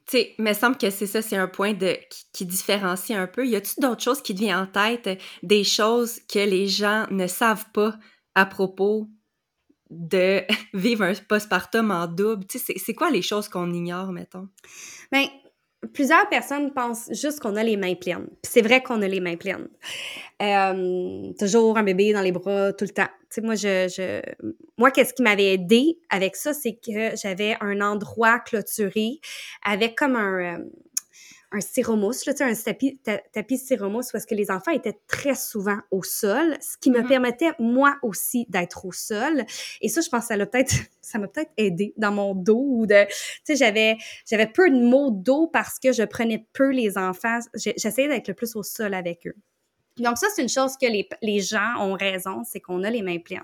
Tu sais, me semble que c'est ça, c'est un point de, qui, qui, différencie un peu. Y a-t-il d'autres choses qui te viennent en tête, des choses que les gens ne savent pas à propos de vivre un postpartum en double? C'est quoi les choses qu'on ignore, mettons? Bien, plusieurs personnes pensent juste qu'on a les mains pleines. C'est vrai qu'on a les mains pleines. Euh, toujours un bébé dans les bras tout le temps. Tu sais, moi, je, je... moi, qu'est-ce qui m'avait aidé avec ça, c'est que j'avais un endroit clôturé avec comme un, euh, un styromousse, là, un tapis, tapis styromousse parce que les enfants étaient très souvent au sol, ce qui me mm-hmm. permettait moi aussi d'être au sol. Et ça, je pense que ça peut-être, ça m'a peut-être aidé dans mon dos ou de, tu sais, j'avais, j'avais peu de mots d'eau parce que je prenais peu les enfants. J'essayais d'être le plus au sol avec eux. Donc ça, c'est une chose que les, les gens ont raison, c'est qu'on a les mains pleines.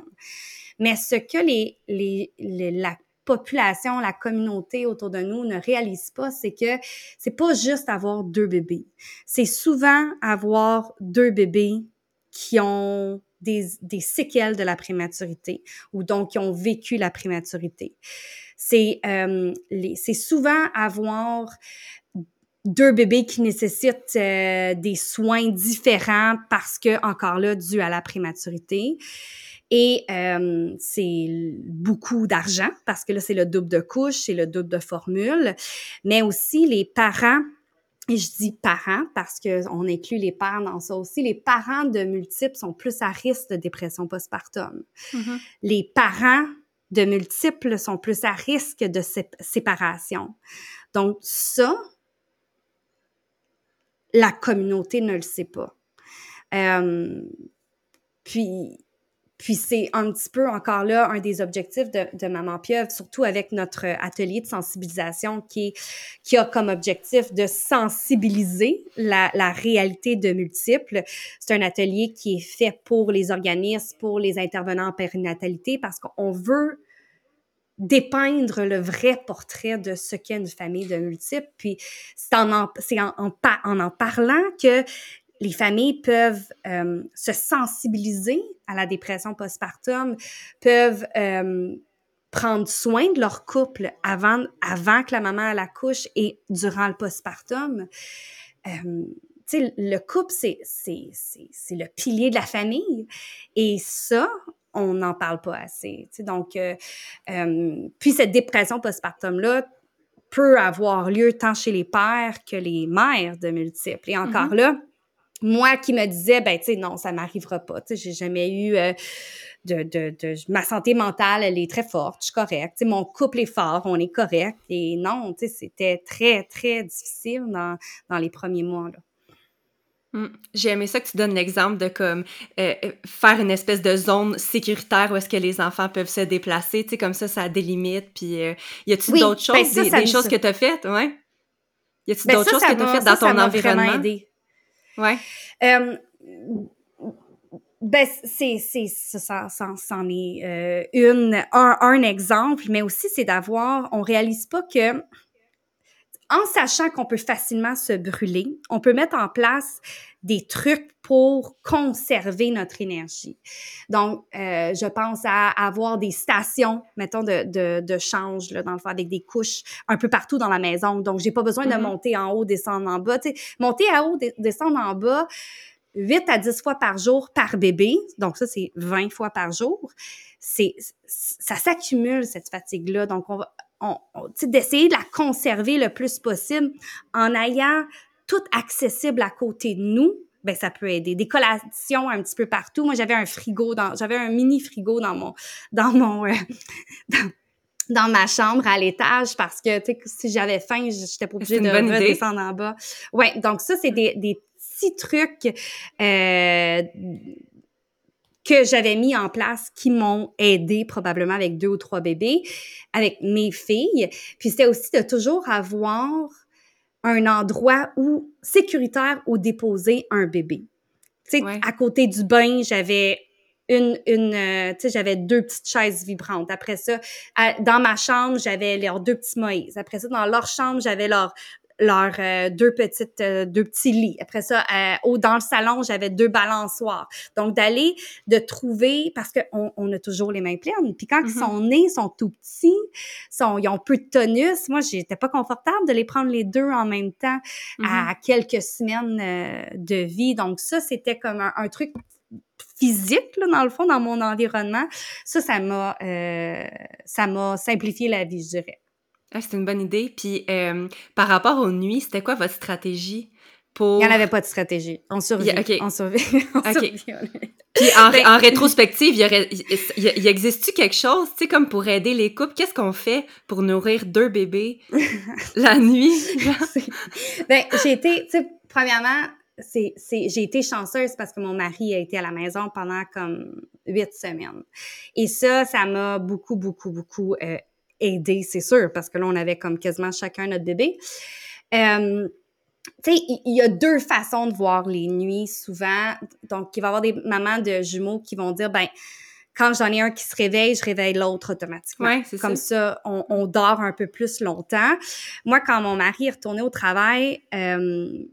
Mais ce que les, les, les la population, la communauté autour de nous ne réalise pas, c'est que c'est pas juste avoir deux bébés. C'est souvent avoir deux bébés qui ont des, des, séquelles de la prématurité ou donc qui ont vécu la prématurité. C'est euh, c'est souvent avoir deux bébés qui nécessitent euh, des soins différents parce que encore là dû à la prématurité. Et euh, c'est beaucoup d'argent parce que là, c'est le double de couche, c'est le double de formule, mais aussi les parents et je dis parents parce qu'on inclut les pères dans ça aussi. Les parents de multiples sont plus à risque de dépression postpartum. Mm Les parents de multiples sont plus à risque de séparation. Donc ça, la communauté ne le sait pas. Euh, puis puis c'est un petit peu encore là un des objectifs de, Maman Pieuvre, surtout avec notre atelier de sensibilisation qui, qui a comme objectif de sensibiliser la, la réalité de multiples. C'est un atelier qui est fait pour les organismes, pour les intervenants en périnatalité, parce qu'on veut dépeindre le vrai portrait de ce qu'est une famille de multiples. Puis c'est en en, en, parlant que les familles peuvent euh, se sensibiliser à la dépression postpartum, peuvent euh, prendre soin de leur couple avant, avant que la maman la couche et durant le postpartum. Euh, le couple, c'est, le pilier de la famille. Et ça, on n'en parle pas assez. Donc, euh, euh, puis cette dépression postpartum-là peut avoir lieu tant chez les pères que les mères de multiples. Et encore mm-hmm. là, moi qui me disais, ben, tu sais, non, ça m'arrivera pas. Tu sais, j'ai jamais eu euh, de, de, de, Ma santé mentale, elle est très forte, je suis correcte. Tu sais, mon couple est fort, on est correct. Et non, tu sais, c'était très, très difficile dans, dans les premiers mois, là. Mmh. J'ai aimé ça que tu donnes l'exemple de comme euh, euh, faire une espèce de zone sécuritaire où est-ce que les enfants peuvent se déplacer, tu sais, comme ça, ça délimite. Puis, y a-t-il d'autres ben, choses, des, choses que tu as faites, ouais? Y a-t-il ben, d'autres choses que tu as faites dans ton environnement? Ouais. Euh, ben, c'est, c'est, ça, ça, c'en est euh, une, un, un, exemple, mais aussi c'est d'avoir, on réalise pas que, en sachant qu'on peut facilement se brûler, on peut mettre en place des trucs pour conserver notre énergie. Donc, euh, je pense à avoir des stations, mettons, de, de, de change, là, dans le fond, avec des couches un peu partout dans la maison. Donc, j'ai pas besoin de mm-hmm. monter en haut, descendre en bas. sais, monter en haut, descendre en bas, 8 à 10 fois par jour par bébé, donc ça, c'est 20 fois par jour, c'est, ça s'accumule, cette fatigue-là. Donc, on va, on, d'essayer de la conserver le plus possible en ayant tout accessible à côté de nous, ben ça peut aider. Des collations un petit peu partout. Moi, j'avais un frigo dans, j'avais un mini frigo dans mon, dans mon, euh, dans, ma chambre à l'étage parce que, tu sais, si j'avais faim, j'étais pas obligée de redescendre en bas. Ouais, donc ça, c'est des, des petits trucs euh, que j'avais mis en place qui m'ont aidé probablement avec deux ou trois bébés, avec mes filles. Puis c'était aussi de toujours avoir un endroit où sécuritaire où déposer un bébé. Tu sais, à côté du bain, j'avais une, une euh, tu sais, j'avais deux petites chaises vibrantes. Après ça, dans ma chambre, j'avais leurs deux petits Moïse. Après ça, dans leur chambre, j'avais leur leurs euh, deux petites euh, deux petits lits. Après ça, euh, dans le salon, j'avais deux balançoires. Donc d'aller de trouver parce qu'on on a toujours les mains pleines. Puis quand ils mm-hmm. sont nés, ils sont tout petits, sont ils ont peu de tonus. Moi, j'étais pas confortable de les prendre les deux en même temps à mm-hmm. quelques semaines de vie. Donc ça, c'était comme un, truc physique là, dans le fond dans mon environnement. Ça, ça m'a ça m'a simplifié la vie, je dirais. Ah, c'est une bonne idée. Puis euh, par rapport aux nuits, c'était quoi votre stratégie pour... Il n'y en avait pas de stratégie. On survit. On survit. On Puis en, ben, en, rétrospective, il, y existe-tu quelque chose, tu sais, comme pour aider les couples? Qu'est-ce qu'on fait pour nourrir deux bébés la nuit? ben, j'ai été, tu sais, premièrement, c'est, j'ai été chanceuse parce que mon mari a été à la maison pendant comme huit semaines. Et ça, ça m'a beaucoup, beaucoup, beaucoup euh, aider, c'est sûr, parce que là, on avait comme quasiment chacun notre bébé. Euh, tu sais, il y, a deux façons de voir les nuits souvent. Donc, il va y avoir des mamans de jumeaux qui vont dire, ben, quand j'en ai un qui se réveille, je réveille l'autre automatiquement. Ouais, Comme ça, on, on, dort un peu plus longtemps. Moi, quand mon mari est retourné au travail, euh,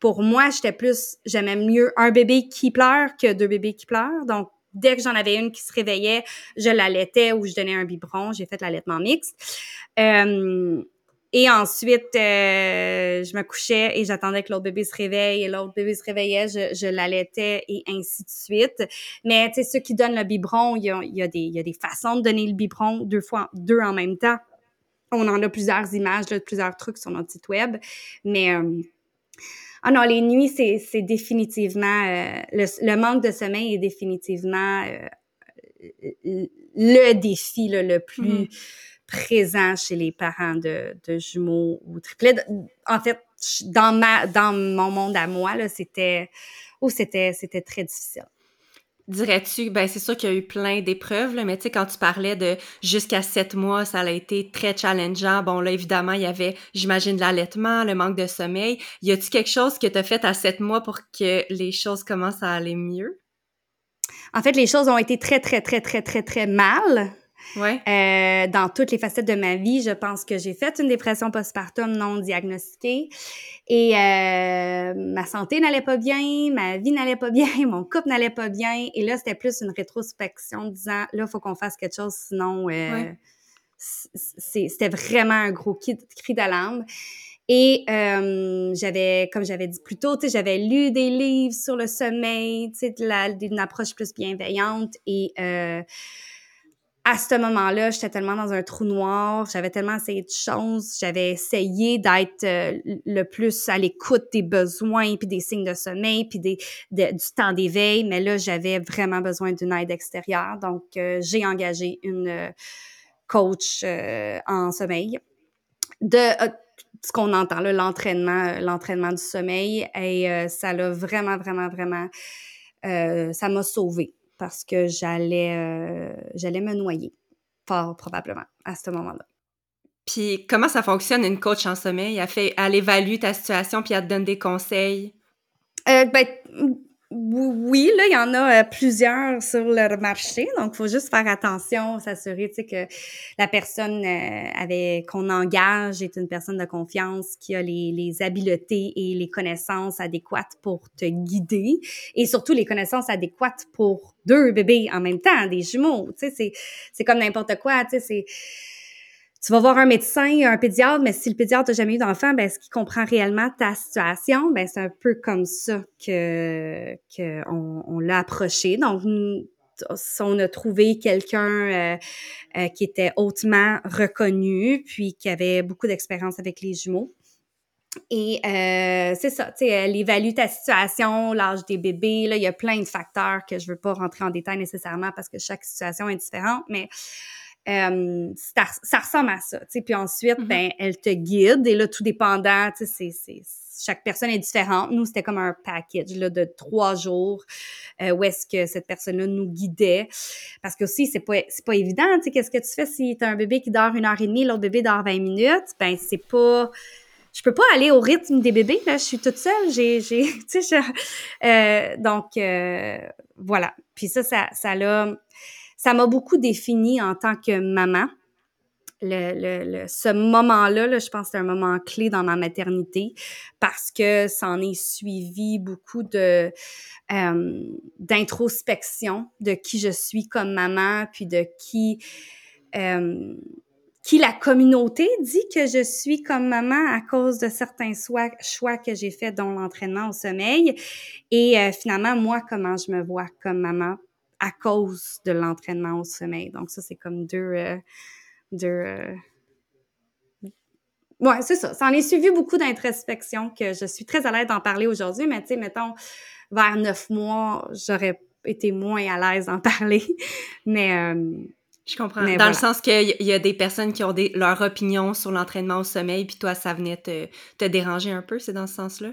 pour moi, j'étais plus, j'aimais mieux un bébé qui pleure que deux bébés qui pleurent. Donc, dès que j'en avais une qui se réveillait, je l'allaitais ou je donnais un biberon. J'ai fait l'allaitement mixte. Euh, et ensuite, euh, je me couchais et j'attendais que l'autre bébé se réveille et l'autre bébé se réveillait, je, je l'allaitais et ainsi de suite. Mais tu sais, ceux qui donnent le biberon, il y a, des façons de donner le biberon deux fois, deux en même temps. On en a plusieurs images, là, plusieurs trucs sur notre site web. Mais euh, ah non, les nuits, c'est définitivement euh, le, manque de sommeil est définitivement euh, le défi le plus mm-hmm. présent chez les parents de, de jumeaux ou triplets. En fait, dans ma dans mon monde à moi, là, c'était oh, c'était c'était très difficile. Dirais-tu, ben c'est sûr qu'il y a eu plein d'épreuves, mais tu sais, quand tu parlais de jusqu'à sept mois, ça a été très challengeant. Bon, là, évidemment, il y avait, j'imagine, l'allaitement, le manque de sommeil. Y a-tu quelque chose que tu as fait à sept mois pour que les choses commencent à aller mieux? En fait, les choses ont été très, très, très, très, très, très mal. Ouais. Euh, dans toutes les facettes de ma vie, je pense que j'ai fait une dépression postpartum non diagnostiquée et euh, ma santé n'allait pas bien, ma vie n'allait pas bien, mon couple n'allait pas bien. Et là, c'était plus une rétrospection disant là, il faut qu'on fasse quelque chose, sinon euh, c'était vraiment un gros cri d'alarme. Et euh, j'avais, comme j'avais dit plus tôt, j'avais lu des livres sur le sommeil, d'une approche plus bienveillante et euh, à ce moment-là, j'étais tellement dans un trou noir, j'avais tellement essayé de choses, j'avais essayé d'être euh, le plus à l'écoute des besoins, puis des signes de sommeil, puis des, du temps d'éveil, mais là, j'avais vraiment besoin d'une aide extérieure. Donc, euh, j'ai engagé une euh, coach en sommeil. De ce qu'on entend là, l'entraînement, l'entraînement du sommeil, et ça l'a vraiment, vraiment, vraiment, ça m'a sauvée parce que j'allais euh, j'allais me noyer, fort probablement, à ce moment-là. Puis comment ça fonctionne une coach en sommeil? Elle, fait, elle évalue ta situation puis elle te donne des conseils? Euh, ben, oui, là, il y en a euh, plusieurs sur le marché, donc il faut juste faire attention, s'assurer que la personne euh, avec qu'on engage est une personne de confiance qui a les, les habiletés et les connaissances adéquates pour te guider et surtout les connaissances adéquates pour deux bébés en même temps, des jumeaux. C'est, c'est comme n'importe quoi, tu sais, c'est tu vas voir un médecin, un pédiatre, mais si le pédiatre n'a jamais eu d'enfant, ben est-ce qu'il comprend réellement ta situation Ben c'est un peu comme ça que qu'on on, l'a approché. Donc on a trouvé quelqu'un euh, euh, qui était hautement reconnu, puis qui avait beaucoup d'expérience avec les jumeaux. Et euh, c'est ça, tu sais, elle évalue ta situation, l'âge des bébés, là, il y a plein de facteurs que je veux pas rentrer en détail nécessairement parce que chaque situation est différente, mais euh, ça, ça, ressemble à ça, tu sais. Puis ensuite, mm-hmm. ben, elle te guide et là, tout dépendant, tu sais, c'est chaque personne est différente. Nous, c'était comme un package là, de trois jours euh, où est-ce que cette personne-là nous guidait. Parce que aussi, c'est pas, c'est pas évident. Tu sais, qu'est-ce que tu fais si tu as un bébé qui dort une heure et demie, l'autre bébé dort 20 minutes? Ben, c'est pas je peux pas aller au rythme des bébés là je suis toute seule j'ai j'ai tu sais euh, donc euh, voilà puis ça ça ça l'a ça m'a beaucoup défini en tant que maman le, le, ce moment-là, là, je pense que c'est un moment clé dans ma maternité parce que ça en est suivi beaucoup de euh, d'introspection de qui je suis comme maman, puis de qui euh, qui la communauté dit que je suis comme maman à cause de certains choix, que j'ai faits, dont l'entraînement au sommeil. Et euh, finalement, moi, comment je me vois comme maman à cause de l'entraînement au sommeil. Donc ça, c'est comme deux... Euh, deux euh, Ouais, c'est ça. Ça en est suivi beaucoup d'introspection que je suis très à l'aise d'en parler aujourd'hui, mais tu sais, mettons, vers neuf mois, j'aurais été moins à l'aise d'en parler. mais je comprends. Dans le sens qu'il y, a des personnes qui ont des, leur opinion sur l'entraînement au sommeil, puis toi, ça venait te, te déranger un peu, c'est dans ce sens-là?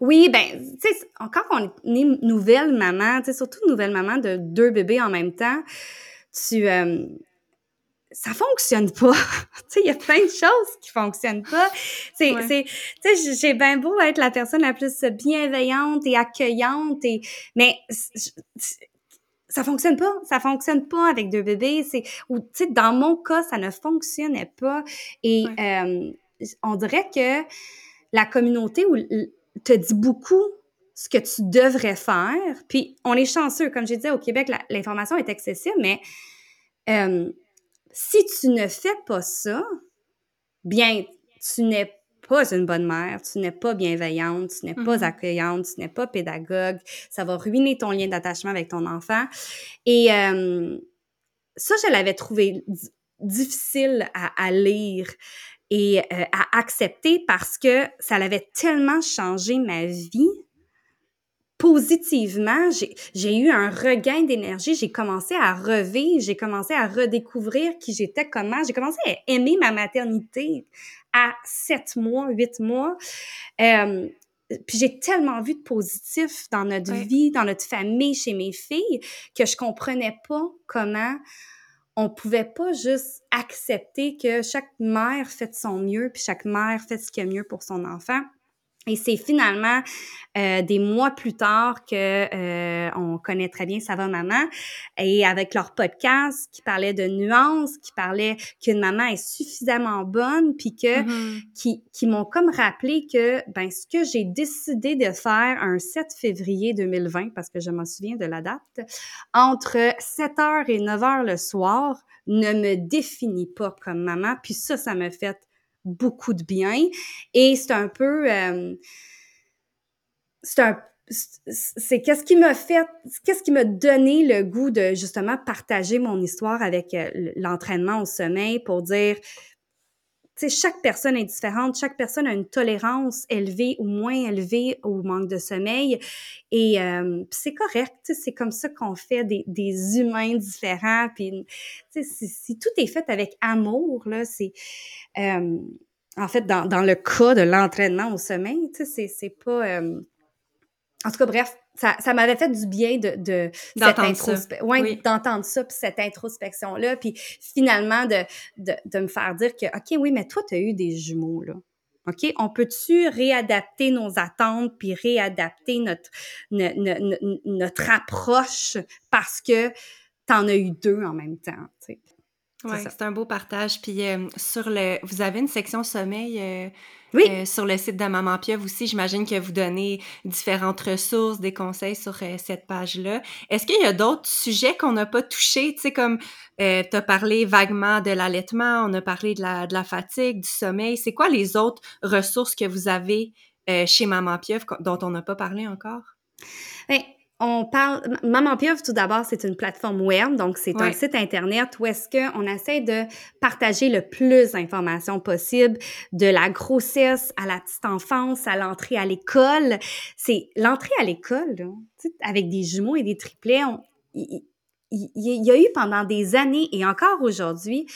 Oui, ben, tu sais, quand on est nouvelle maman, tu sais, surtout nouvelle maman de deux bébés en même temps, tu... Euh, ça fonctionne pas. tu sais, il y a plein de choses qui fonctionnent pas. C'est, c'est, tu sais, j'ai bien beau être la personne la plus bienveillante et accueillante et, mais ça fonctionne pas, ça fonctionne pas avec deux bébés. C'est ou tu sais dans mon cas ça ne fonctionnait pas et euh, on dirait que la communauté te dit beaucoup ce que tu devrais faire. Puis on est chanceux, comme je disais au Québec, l'information est accessible, mais euh, si tu ne fais pas ça, bien tu n'es pas une bonne mère, tu n'es pas bienveillante, tu n'es pas mm-hmm. accueillante, tu n'es pas pédagogue, ça va ruiner ton lien d'attachement avec ton enfant. Et euh, ça, je l'avais trouvé difficile à, lire et euh, à accepter parce que ça l'avait tellement changé ma vie. Positivement, j'ai eu un regain d'énergie, j'ai commencé à revivre, j'ai commencé à redécouvrir qui j'étais, comment, j'ai commencé à aimer ma maternité à sept mois, huit mois. Euh, puis j'ai tellement vu de positif dans notre vie, dans notre famille, chez mes filles, que je comprenais pas comment on pouvait pas juste accepter que chaque mère fait son mieux, puis chaque mère fait ce qui est mieux pour son enfant. Et c'est finalement euh, des mois plus tard que euh, on connaît très bien Ça va maman et avec leur podcast qui parlait de nuances, qui parlait qu'une maman est suffisamment bonne, puis que mm-hmm. qui, qui m'ont comme rappelé que ben ce que j'ai décidé de faire un 7 février 2020 parce que je m'en souviens de la date entre 7h et 9h le soir ne me définit pas comme maman, puis ça ça me fait beaucoup de bien. Et c'est un peu... Euh, c'est un c'est qu'est-ce qui m'a fait, qu'est-ce qui m'a donné le goût de justement partager mon histoire avec euh, l'entraînement au sommeil pour dire, sais, chaque personne est différente, chaque personne a une tolérance élevée ou moins élevée au manque de sommeil. Et euh, c'est correct, c'est comme ça qu'on fait des, des, humains différents. Puis sais, si, tout est fait avec amour là, c'est euh, en fait, dans, dans, le cas de l'entraînement au sommeil, c'est pas... Euh, en tout cas, bref, ça, ça m'avait fait du bien de, de cette introspection. Ouais, oui. d'entendre ça, puis cette introspection-là, puis finalement de, de, de, me faire dire que, OK, oui, mais toi, tu as eu des jumeaux, là. OK? On peut-tu réadapter nos attentes puis réadapter notre, notre, notre approche parce que tu en as eu deux en même temps, tu sais? Oui, c'est un beau partage. Puis euh, sur le, vous avez une section sommeil euh, oui. euh, sur le site de Maman Pieuvre aussi. J'imagine que vous donnez différentes ressources, des conseils sur cette page-là. Est-ce qu'il y a d'autres sujets qu'on n'a pas touchés? Tu sais, comme tu as parlé vaguement de l'allaitement, on a parlé de la, de la fatigue, du sommeil. C'est quoi les autres ressources que vous avez chez Maman Pieuvre dont on n'a pas parlé encore? Bien, on parle. Maman Pieuvre, tout d'abord, c'est une plateforme web, donc c'est un site Internet où est-ce qu'on essaie de partager le plus d'informations possible de la grossesse à la petite enfance, à l'entrée à l'école. C'est l'entrée à l'école, avec des jumeaux et des triplets. il, y a eu pendant des années et encore aujourd'hui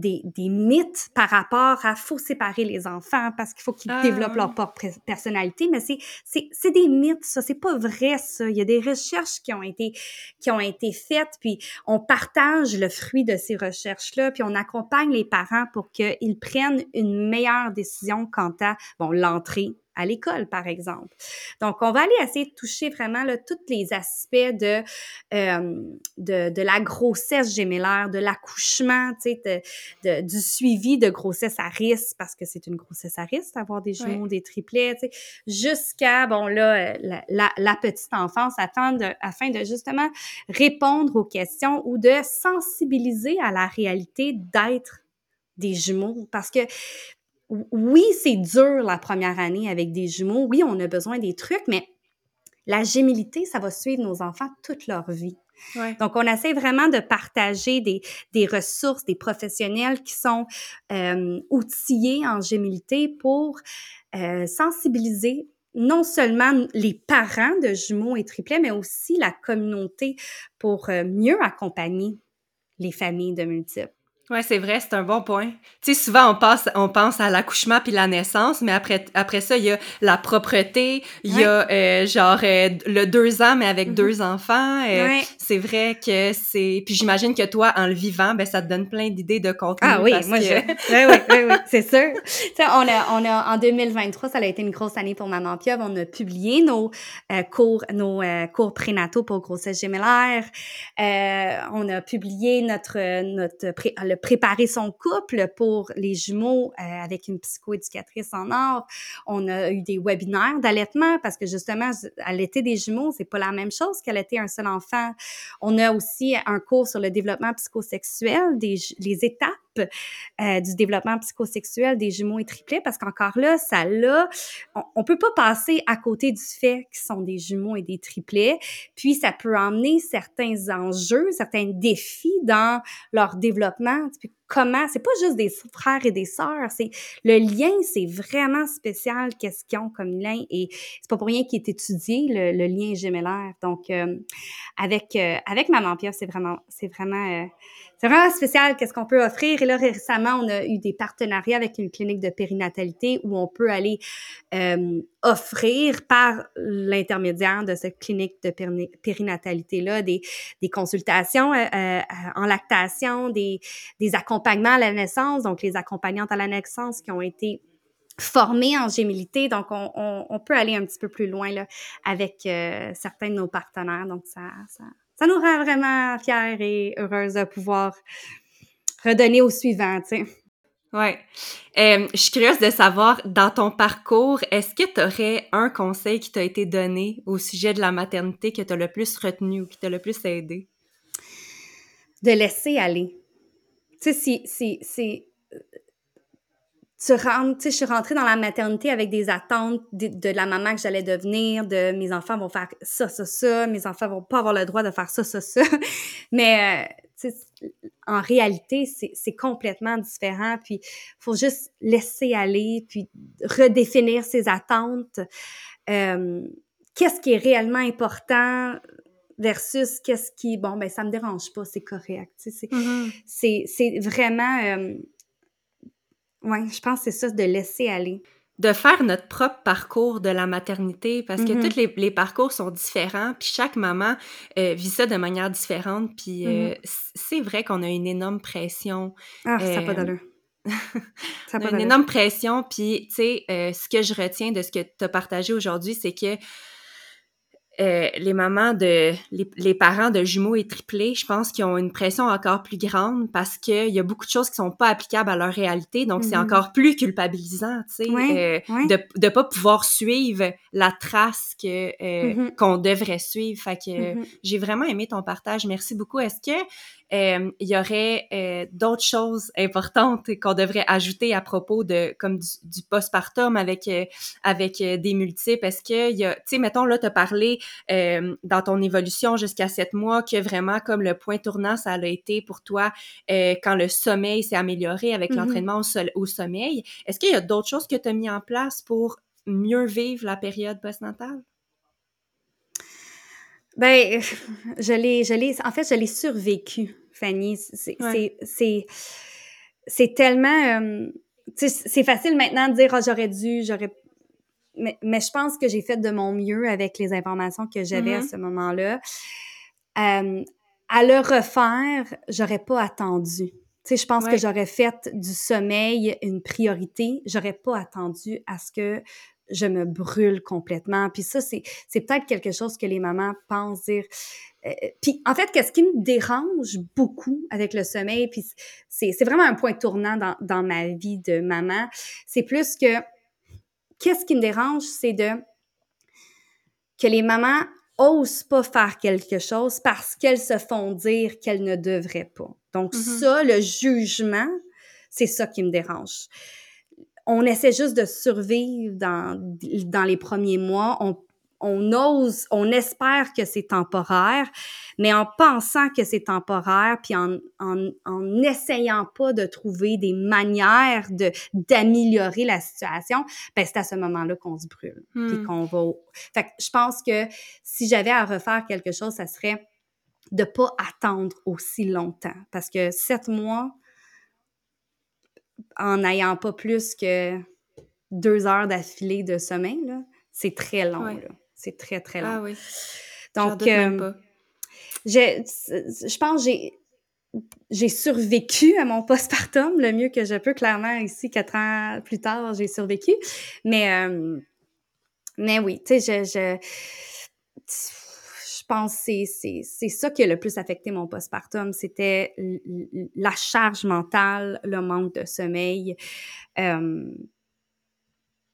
des, des, mythes par rapport à faut séparer les enfants parce qu'il faut qu'ils ah, développent leur propre personnalité, mais c'est, c'est, c'est des mythes, ça, c'est pas vrai, ça. Il y a des recherches qui ont été, qui ont été faites, puis on partage le fruit de ces recherches-là, puis on accompagne les parents pour qu'ils prennent une meilleure décision quant à, bon, l'entrée à l'école, par exemple. Donc, on va aller essayer de toucher vraiment là, tous les aspects de, euh, de, de, la grossesse gémellaire, de l'accouchement, de, du suivi de grossesse à risque, parce que c'est une grossesse à risque d'avoir des jumeaux, des triplets, jusqu'à, bon, là, la, la, la petite enfance, afin de, afin de justement répondre aux questions ou de sensibiliser à la réalité d'être des jumeaux. Parce que oui, c'est dur la première année avec des jumeaux. Oui, on a besoin des trucs, mais la gémilité, ça va suivre nos enfants toute leur vie. Donc, on essaie vraiment de partager des, des ressources, des professionnels qui sont euh, outillés en gémilité pour euh, sensibiliser non seulement les parents de jumeaux et triplets, mais aussi la communauté pour euh, mieux accompagner les familles de multiples. Ouais, c'est vrai, c'est un bon point. Tu sais, souvent on passe, on pense à l'accouchement puis la naissance, mais après, après ça, il y a la propreté, il y a euh, genre euh, le deux ans mais avec mm-hmm. deux enfants. Euh, c'est vrai que c'est. Puis j'imagine que toi, en le vivant, ben ça te donne plein d'idées de contenu. Ah oui, moi je. oui, oui, oui, oui c'est sûr. Tu sais, on a, on a en 2023, ça a été une grosse année pour Maman Pieuvre. On a publié nos cours, nos cours prénataux pour grossesse gémellaire. on a publié notre notre le préparer son couple pour les jumeaux euh, avec une psychoéducatrice en or. On a eu des webinaires d'allaitement parce que justement, allaiter des jumeaux, c'est pas la même chose qu'allaiter un seul enfant. On a aussi un cours sur le développement psychosexuel, des, les étapes euh, du développement psychosexuel des jumeaux et triplets parce qu'encore là, ça là, on, on, peut pas passer à côté du fait qu'ils sont des jumeaux et des triplets. Puis ça peut emmener certains enjeux, certains défis dans leur développement. Comment, c'est pas juste des frères et des sœurs, c'est le lien, c'est vraiment spécial qu'est-ce qu'ils ont comme lien et c'est pas pour rien qu'il est étudié le, lien gémellaire. Donc euh, avec euh, avec maman Pierre, c'est vraiment c'est vraiment c'est vraiment spécial qu'est-ce qu'on peut offrir. Et là, récemment, on a eu des partenariats avec une clinique de périnatalité où on peut aller euh, offrir par l'intermédiaire de cette clinique de périnatalité-là des, des consultations euh, euh, en lactation, des, des accompagnements à la naissance, donc les accompagnantes à la naissance qui ont été formées en gémilité. Donc, on, on, on, peut aller un petit peu plus loin là, avec euh, certains de nos partenaires. Donc, ça, ça, ça nous rend vraiment fiers et heureuses de pouvoir redonner au suivant, tu Ouais. Euh, je suis curieuse de savoir, dans ton parcours, est-ce que tu aurais un conseil qui t'a été donné au sujet de la maternité que tu as le plus retenu ou qui t'a le plus aidé? De laisser aller. Tu sais, c'est tu rentres, tu sais, je suis rentrée dans la maternité avec des attentes de, la maman que j'allais devenir, de mes enfants vont faire ça, ça, ça, mes enfants vont pas avoir le droit de faire ça, ça, ça. Mais, euh, en réalité, c'est complètement différent. Puis, faut juste laisser aller, puis redéfinir ses attentes. Euh, qu'est-ce qui est réellement important versus qu'est-ce qui, bon, ben, ça me dérange pas, c'est correct. C'est mm-hmm. vraiment... Euh, oui, je pense que c'est ça, de laisser aller. De faire notre propre parcours de la maternité, parce que mm-hmm. tous les, les, parcours sont différents, puis chaque maman euh, vit ça de manière différente, puis euh, mm-hmm. c'est vrai qu'on a une énorme pression. Ah, ça n'a pas euh, d'allure. ça a une énorme pression, puis tu sais, ce que je retiens de ce que tu as partagé aujourd'hui, c'est que euh, les mamans de les, parents de jumeaux et triplés, je pense qu'ils ont une pression encore plus grande parce qu'il y a beaucoup de choses qui sont pas applicables à leur réalité, donc c'est mm-hmm. encore plus culpabilisant, tu sais, euh, de de pas pouvoir suivre la trace que euh, mm-hmm. qu'on devrait suivre. Fait que mm-hmm. j'ai vraiment aimé ton partage. Merci beaucoup. Est-ce que il y aurait d'autres choses importantes qu'on devrait ajouter à propos de comme du, du postpartum avec avec des multiples Est-ce que y a, tu sais, mettons là, as parlé euh, dans ton évolution jusqu'à sept mois, que vraiment comme le point tournant, ça a été pour toi euh, quand le sommeil s'est amélioré avec mm-hmm. l'entraînement au, sommeil. Est-ce qu'il y a d'autres choses que tu as mis en place pour mieux vivre la période postnatale? Ben, je l'ai, je l'ai, en fait, je l'ai survécu, Fanny. C'est, c'est, tellement, euh, c'est facile maintenant de dire, oh, j'aurais dû, j'aurais mais, je pense que j'ai fait de mon mieux avec les informations que j'avais à mm-hmm. ce moment-là. Euh, à le refaire, j'aurais pas attendu. Tu sais, je pense que j'aurais fait du sommeil une priorité. J'aurais pas attendu à ce que je me brûle complètement. Puis ça, c'est, c'est peut-être quelque chose que les mamans pensent dire. Euh, puis en fait, qu'est-ce qui me dérange beaucoup avec le sommeil, puis c'est, c'est vraiment un point tournant dans, dans ma vie de maman, c'est plus que qu'est-ce qui me dérange, c'est de que les mamans osent pas faire quelque chose parce qu'elles se font dire qu'elles ne devraient pas. Donc mm-hmm. ça, le jugement, c'est ça qui me dérange. On essaie juste de survivre dans, dans les premiers mois. On on ose, on espère que c'est temporaire, mais en pensant que c'est temporaire, puis en, en, en essayant pas de trouver des manières de d'améliorer la situation, ben c'est à ce moment-là qu'on se brûle, puis hmm. qu'on va. Fait que je pense que si j'avais à refaire quelque chose, ça serait de pas attendre aussi longtemps, parce que sept mois, en n'ayant pas plus que deux heures d'affilée de sommeil, c'est très long. C'est très, très long. Ah oui. Donc, euh, je pense que j'ai j'ai survécu à mon postpartum le mieux que je peux. Clairement, ici, quatre ans plus tard, j'ai survécu. Mais, euh, mais oui, tu sais, je pense c'est ça qui a le plus affecté mon postpartum. C'était la charge mentale, le manque de sommeil. Euh,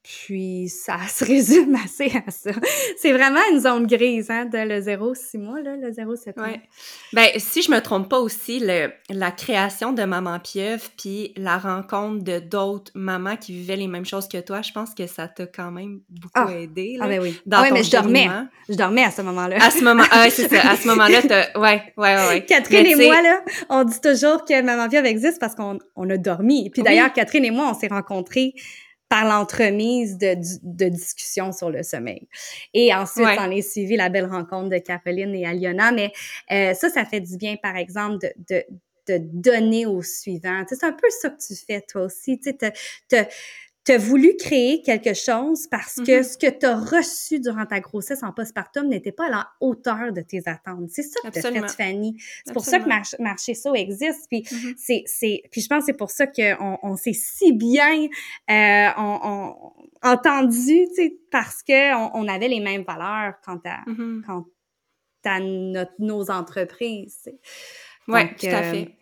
puis ça se résume assez à ça. C'est vraiment une zone grise, hein, de le 0-6 mois, là, le 0-7 mois. Ouais. Ben, si je me trompe pas aussi, le, la création de Maman Pieuvre, puis la rencontre de d'autres mamans qui vivaient les mêmes choses que toi, je pense que ça t'a quand même beaucoup ah. aidé. Là, ah ben oui. Dans ah mais je dormais. Je dormais à ce moment-là. À ce moment, ah, c'est ça. À ce moment-là, t'as, ouais, ouais, ouais, Catherine et moi, là, on dit toujours que Maman Pieuvre existe parce qu'on on a dormi. Puis d'ailleurs, Catherine et moi, on s'est rencontrés par l'entremise de, de discussions sur le sommeil. Et ensuite, on est suivi la belle rencontre de Caroline et Aliona. Mais euh, ça, ça fait du bien, par exemple, de, de, de donner au suivant. c'est un peu ça que tu fais, toi aussi. Tu sais, tu as voulu créer quelque chose parce que mm-hmm. ce que tu as reçu durant ta grossesse en postpartum n'était pas à la hauteur de tes attentes. C'est ça que tu as fait, Fanny. C'est pour ça que Marché So existe. Puis, mm-hmm. puis je pense que c'est pour ça qu'on on, s'est si bien euh, on, on, entendu, parce qu'on on avait les mêmes valeurs quant à, quant à notre, nos entreprises. Oui, tout à euh, fait.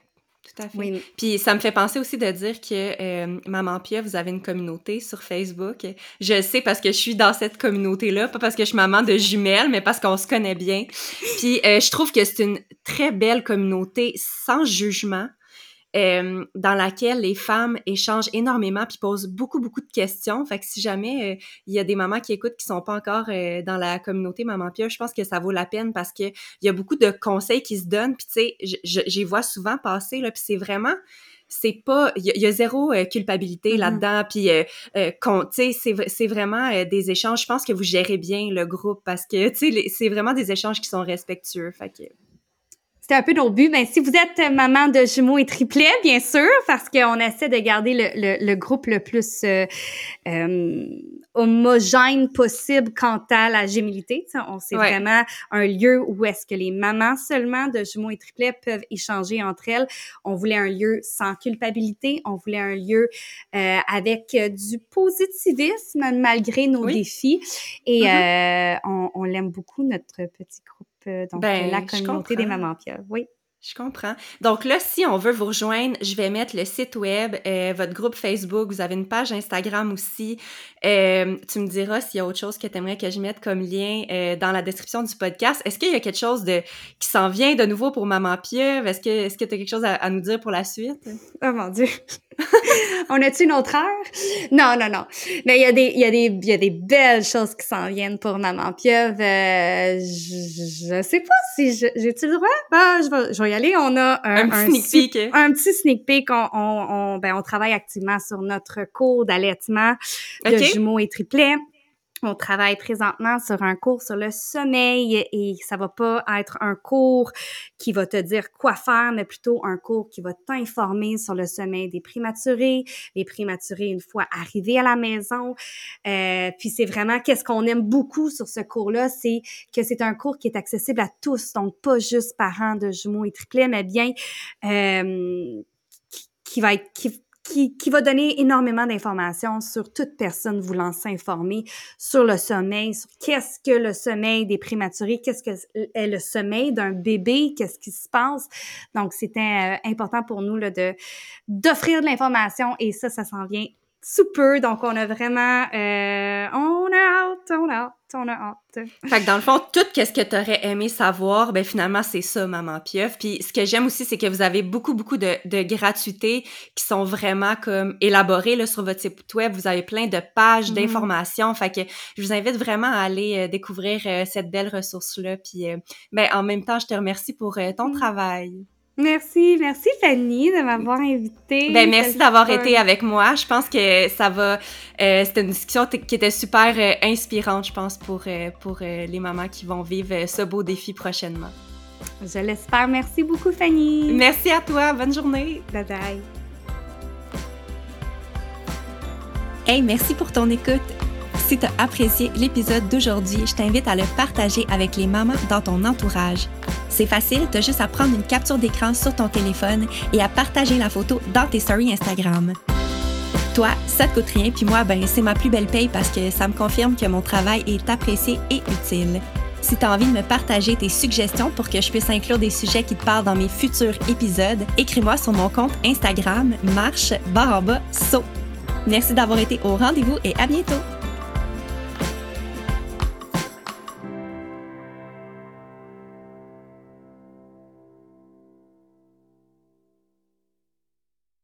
Tout à fait. Puis ça me fait penser aussi de dire que euh, Maman Pia, vous avez une communauté sur Facebook. Je sais parce que je suis dans cette communauté-là, pas parce que je suis maman de jumelles, mais parce qu'on se connaît bien. Puis euh, je trouve que c'est une très belle communauté sans jugement. Euh, dans laquelle les femmes échangent énormément puis posent beaucoup beaucoup de questions. Fait que si jamais euh, il y a des mamans qui écoutent qui sont pas encore euh, dans la communauté Maman Pia, je pense que ça vaut la peine parce que il y a beaucoup de conseils qui se donnent puis tu sais, j'y vois souvent passer là puis c'est vraiment c'est pas il y, a zéro culpabilité mm-hmm. là-dedans puis tu sais c'est vraiment des échanges je pense que vous gérez bien le groupe parce que tu sais c'est vraiment des échanges qui sont respectueux fait que c'était un peu nos buts. Ben, si vous êtes maman de jumeaux et triplets, bien sûr, parce qu'on essaie de garder le, le, groupe le plus euh, euh, homogène possible quant à la gémilité. On c'est vraiment un lieu où est-ce que les mamans seulement de jumeaux et triplets peuvent échanger entre elles. On voulait un lieu sans culpabilité. On voulait un lieu euh, avec du positivisme malgré nos défis. Et mm-hmm. on, on l'aime beaucoup, notre petit groupe euh, donc ben, la communauté des mamans pieuvres. Oui. Je comprends. Donc là, si on veut vous rejoindre, je vais mettre le site web, euh, votre groupe Facebook, vous avez une page Instagram aussi. Euh, tu me diras s'il y a autre chose que tu aimerais que je mette comme lien dans la description du podcast. Est-ce qu'il y a quelque chose de qui s'en vient de nouveau pour Maman Pieuvre? Est-ce que est-ce que tu as quelque chose à, nous dire pour la suite? Oh mon Dieu! on a-tu une autre heure? Non, non, non. Mais il y a des, il y a des, il y a des belles choses qui s'en viennent pour Maman Pieuvre. Euh, je, je sais pas si j'ai-tu le droit? Ah, je vais, je vais y aller. On a un, un, sneak peek. Un petit sneak peek. On, on, ben, on travaille activement sur notre cours d'allaitement de jumeaux et triplets. On travaille présentement sur un cours sur le sommeil et ça va pas être un cours qui va te dire quoi faire, mais plutôt un cours qui va t'informer sur le sommeil des prématurés, les prématurés une fois arrivés à la maison. Euh, puis c'est vraiment qu'est-ce qu'on aime beaucoup sur ce cours-là, c'est que c'est un cours qui est accessible à tous, donc pas juste parents de jumeaux et triplets, mais bien euh, qui, va être qui, qui, qui va donner énormément d'informations sur toute personne voulant s'informer sur le sommeil, sur qu'est-ce que le sommeil des prématurés, qu'est-ce que est le sommeil d'un bébé, qu'est-ce qui se passe. Donc, c'était euh, important pour nous là, de d'offrir de l'information et ça, ça s'en vient sous peu. Donc, on a vraiment... Euh, on a hâte, on a hâte, on a hâte. Fait que dans le fond, tout ce que tu aurais aimé savoir, ben finalement, c'est ça, Maman Pieuf. Puis ce que j'aime aussi, c'est que vous avez beaucoup, beaucoup de, de gratuités qui sont vraiment comme élaborées là, sur votre site web. Vous avez plein de pages mm-hmm. d'informations. Fait que je vous invite vraiment à aller euh, découvrir euh, cette belle ressource-là. Puis euh, ben, en même temps, je te remercie pour ton mm. travail. Merci, merci Fanny de m'avoir invitée. Ben merci d'avoir été avec moi. Je pense que ça va. Euh, C'était une discussion qui était super euh, inspirante, je pense, pour euh, pour euh, les mamans qui vont vivre ce beau défi prochainement. Je l'espère. Merci beaucoup Fanny. Merci à toi. Bonne journée. Bye bye. Hey, merci pour ton écoute. Si tu as apprécié l'épisode d'aujourd'hui, je t'invite à le partager avec les mamans dans ton entourage. C'est facile, tu as juste à prendre une capture d'écran sur ton téléphone et à partager la photo dans tes stories Instagram. Toi, ça te coûte rien, puis moi, ben, c'est ma plus belle paye parce que ça me confirme que mon travail est apprécié et utile. Si tu as envie de me partager tes suggestions pour que je puisse inclure des sujets qui te parlent dans mes futurs épisodes, écris-moi sur mon compte Instagram marche barre en bas saut. Merci d'avoir été au rendez-vous et à bientôt!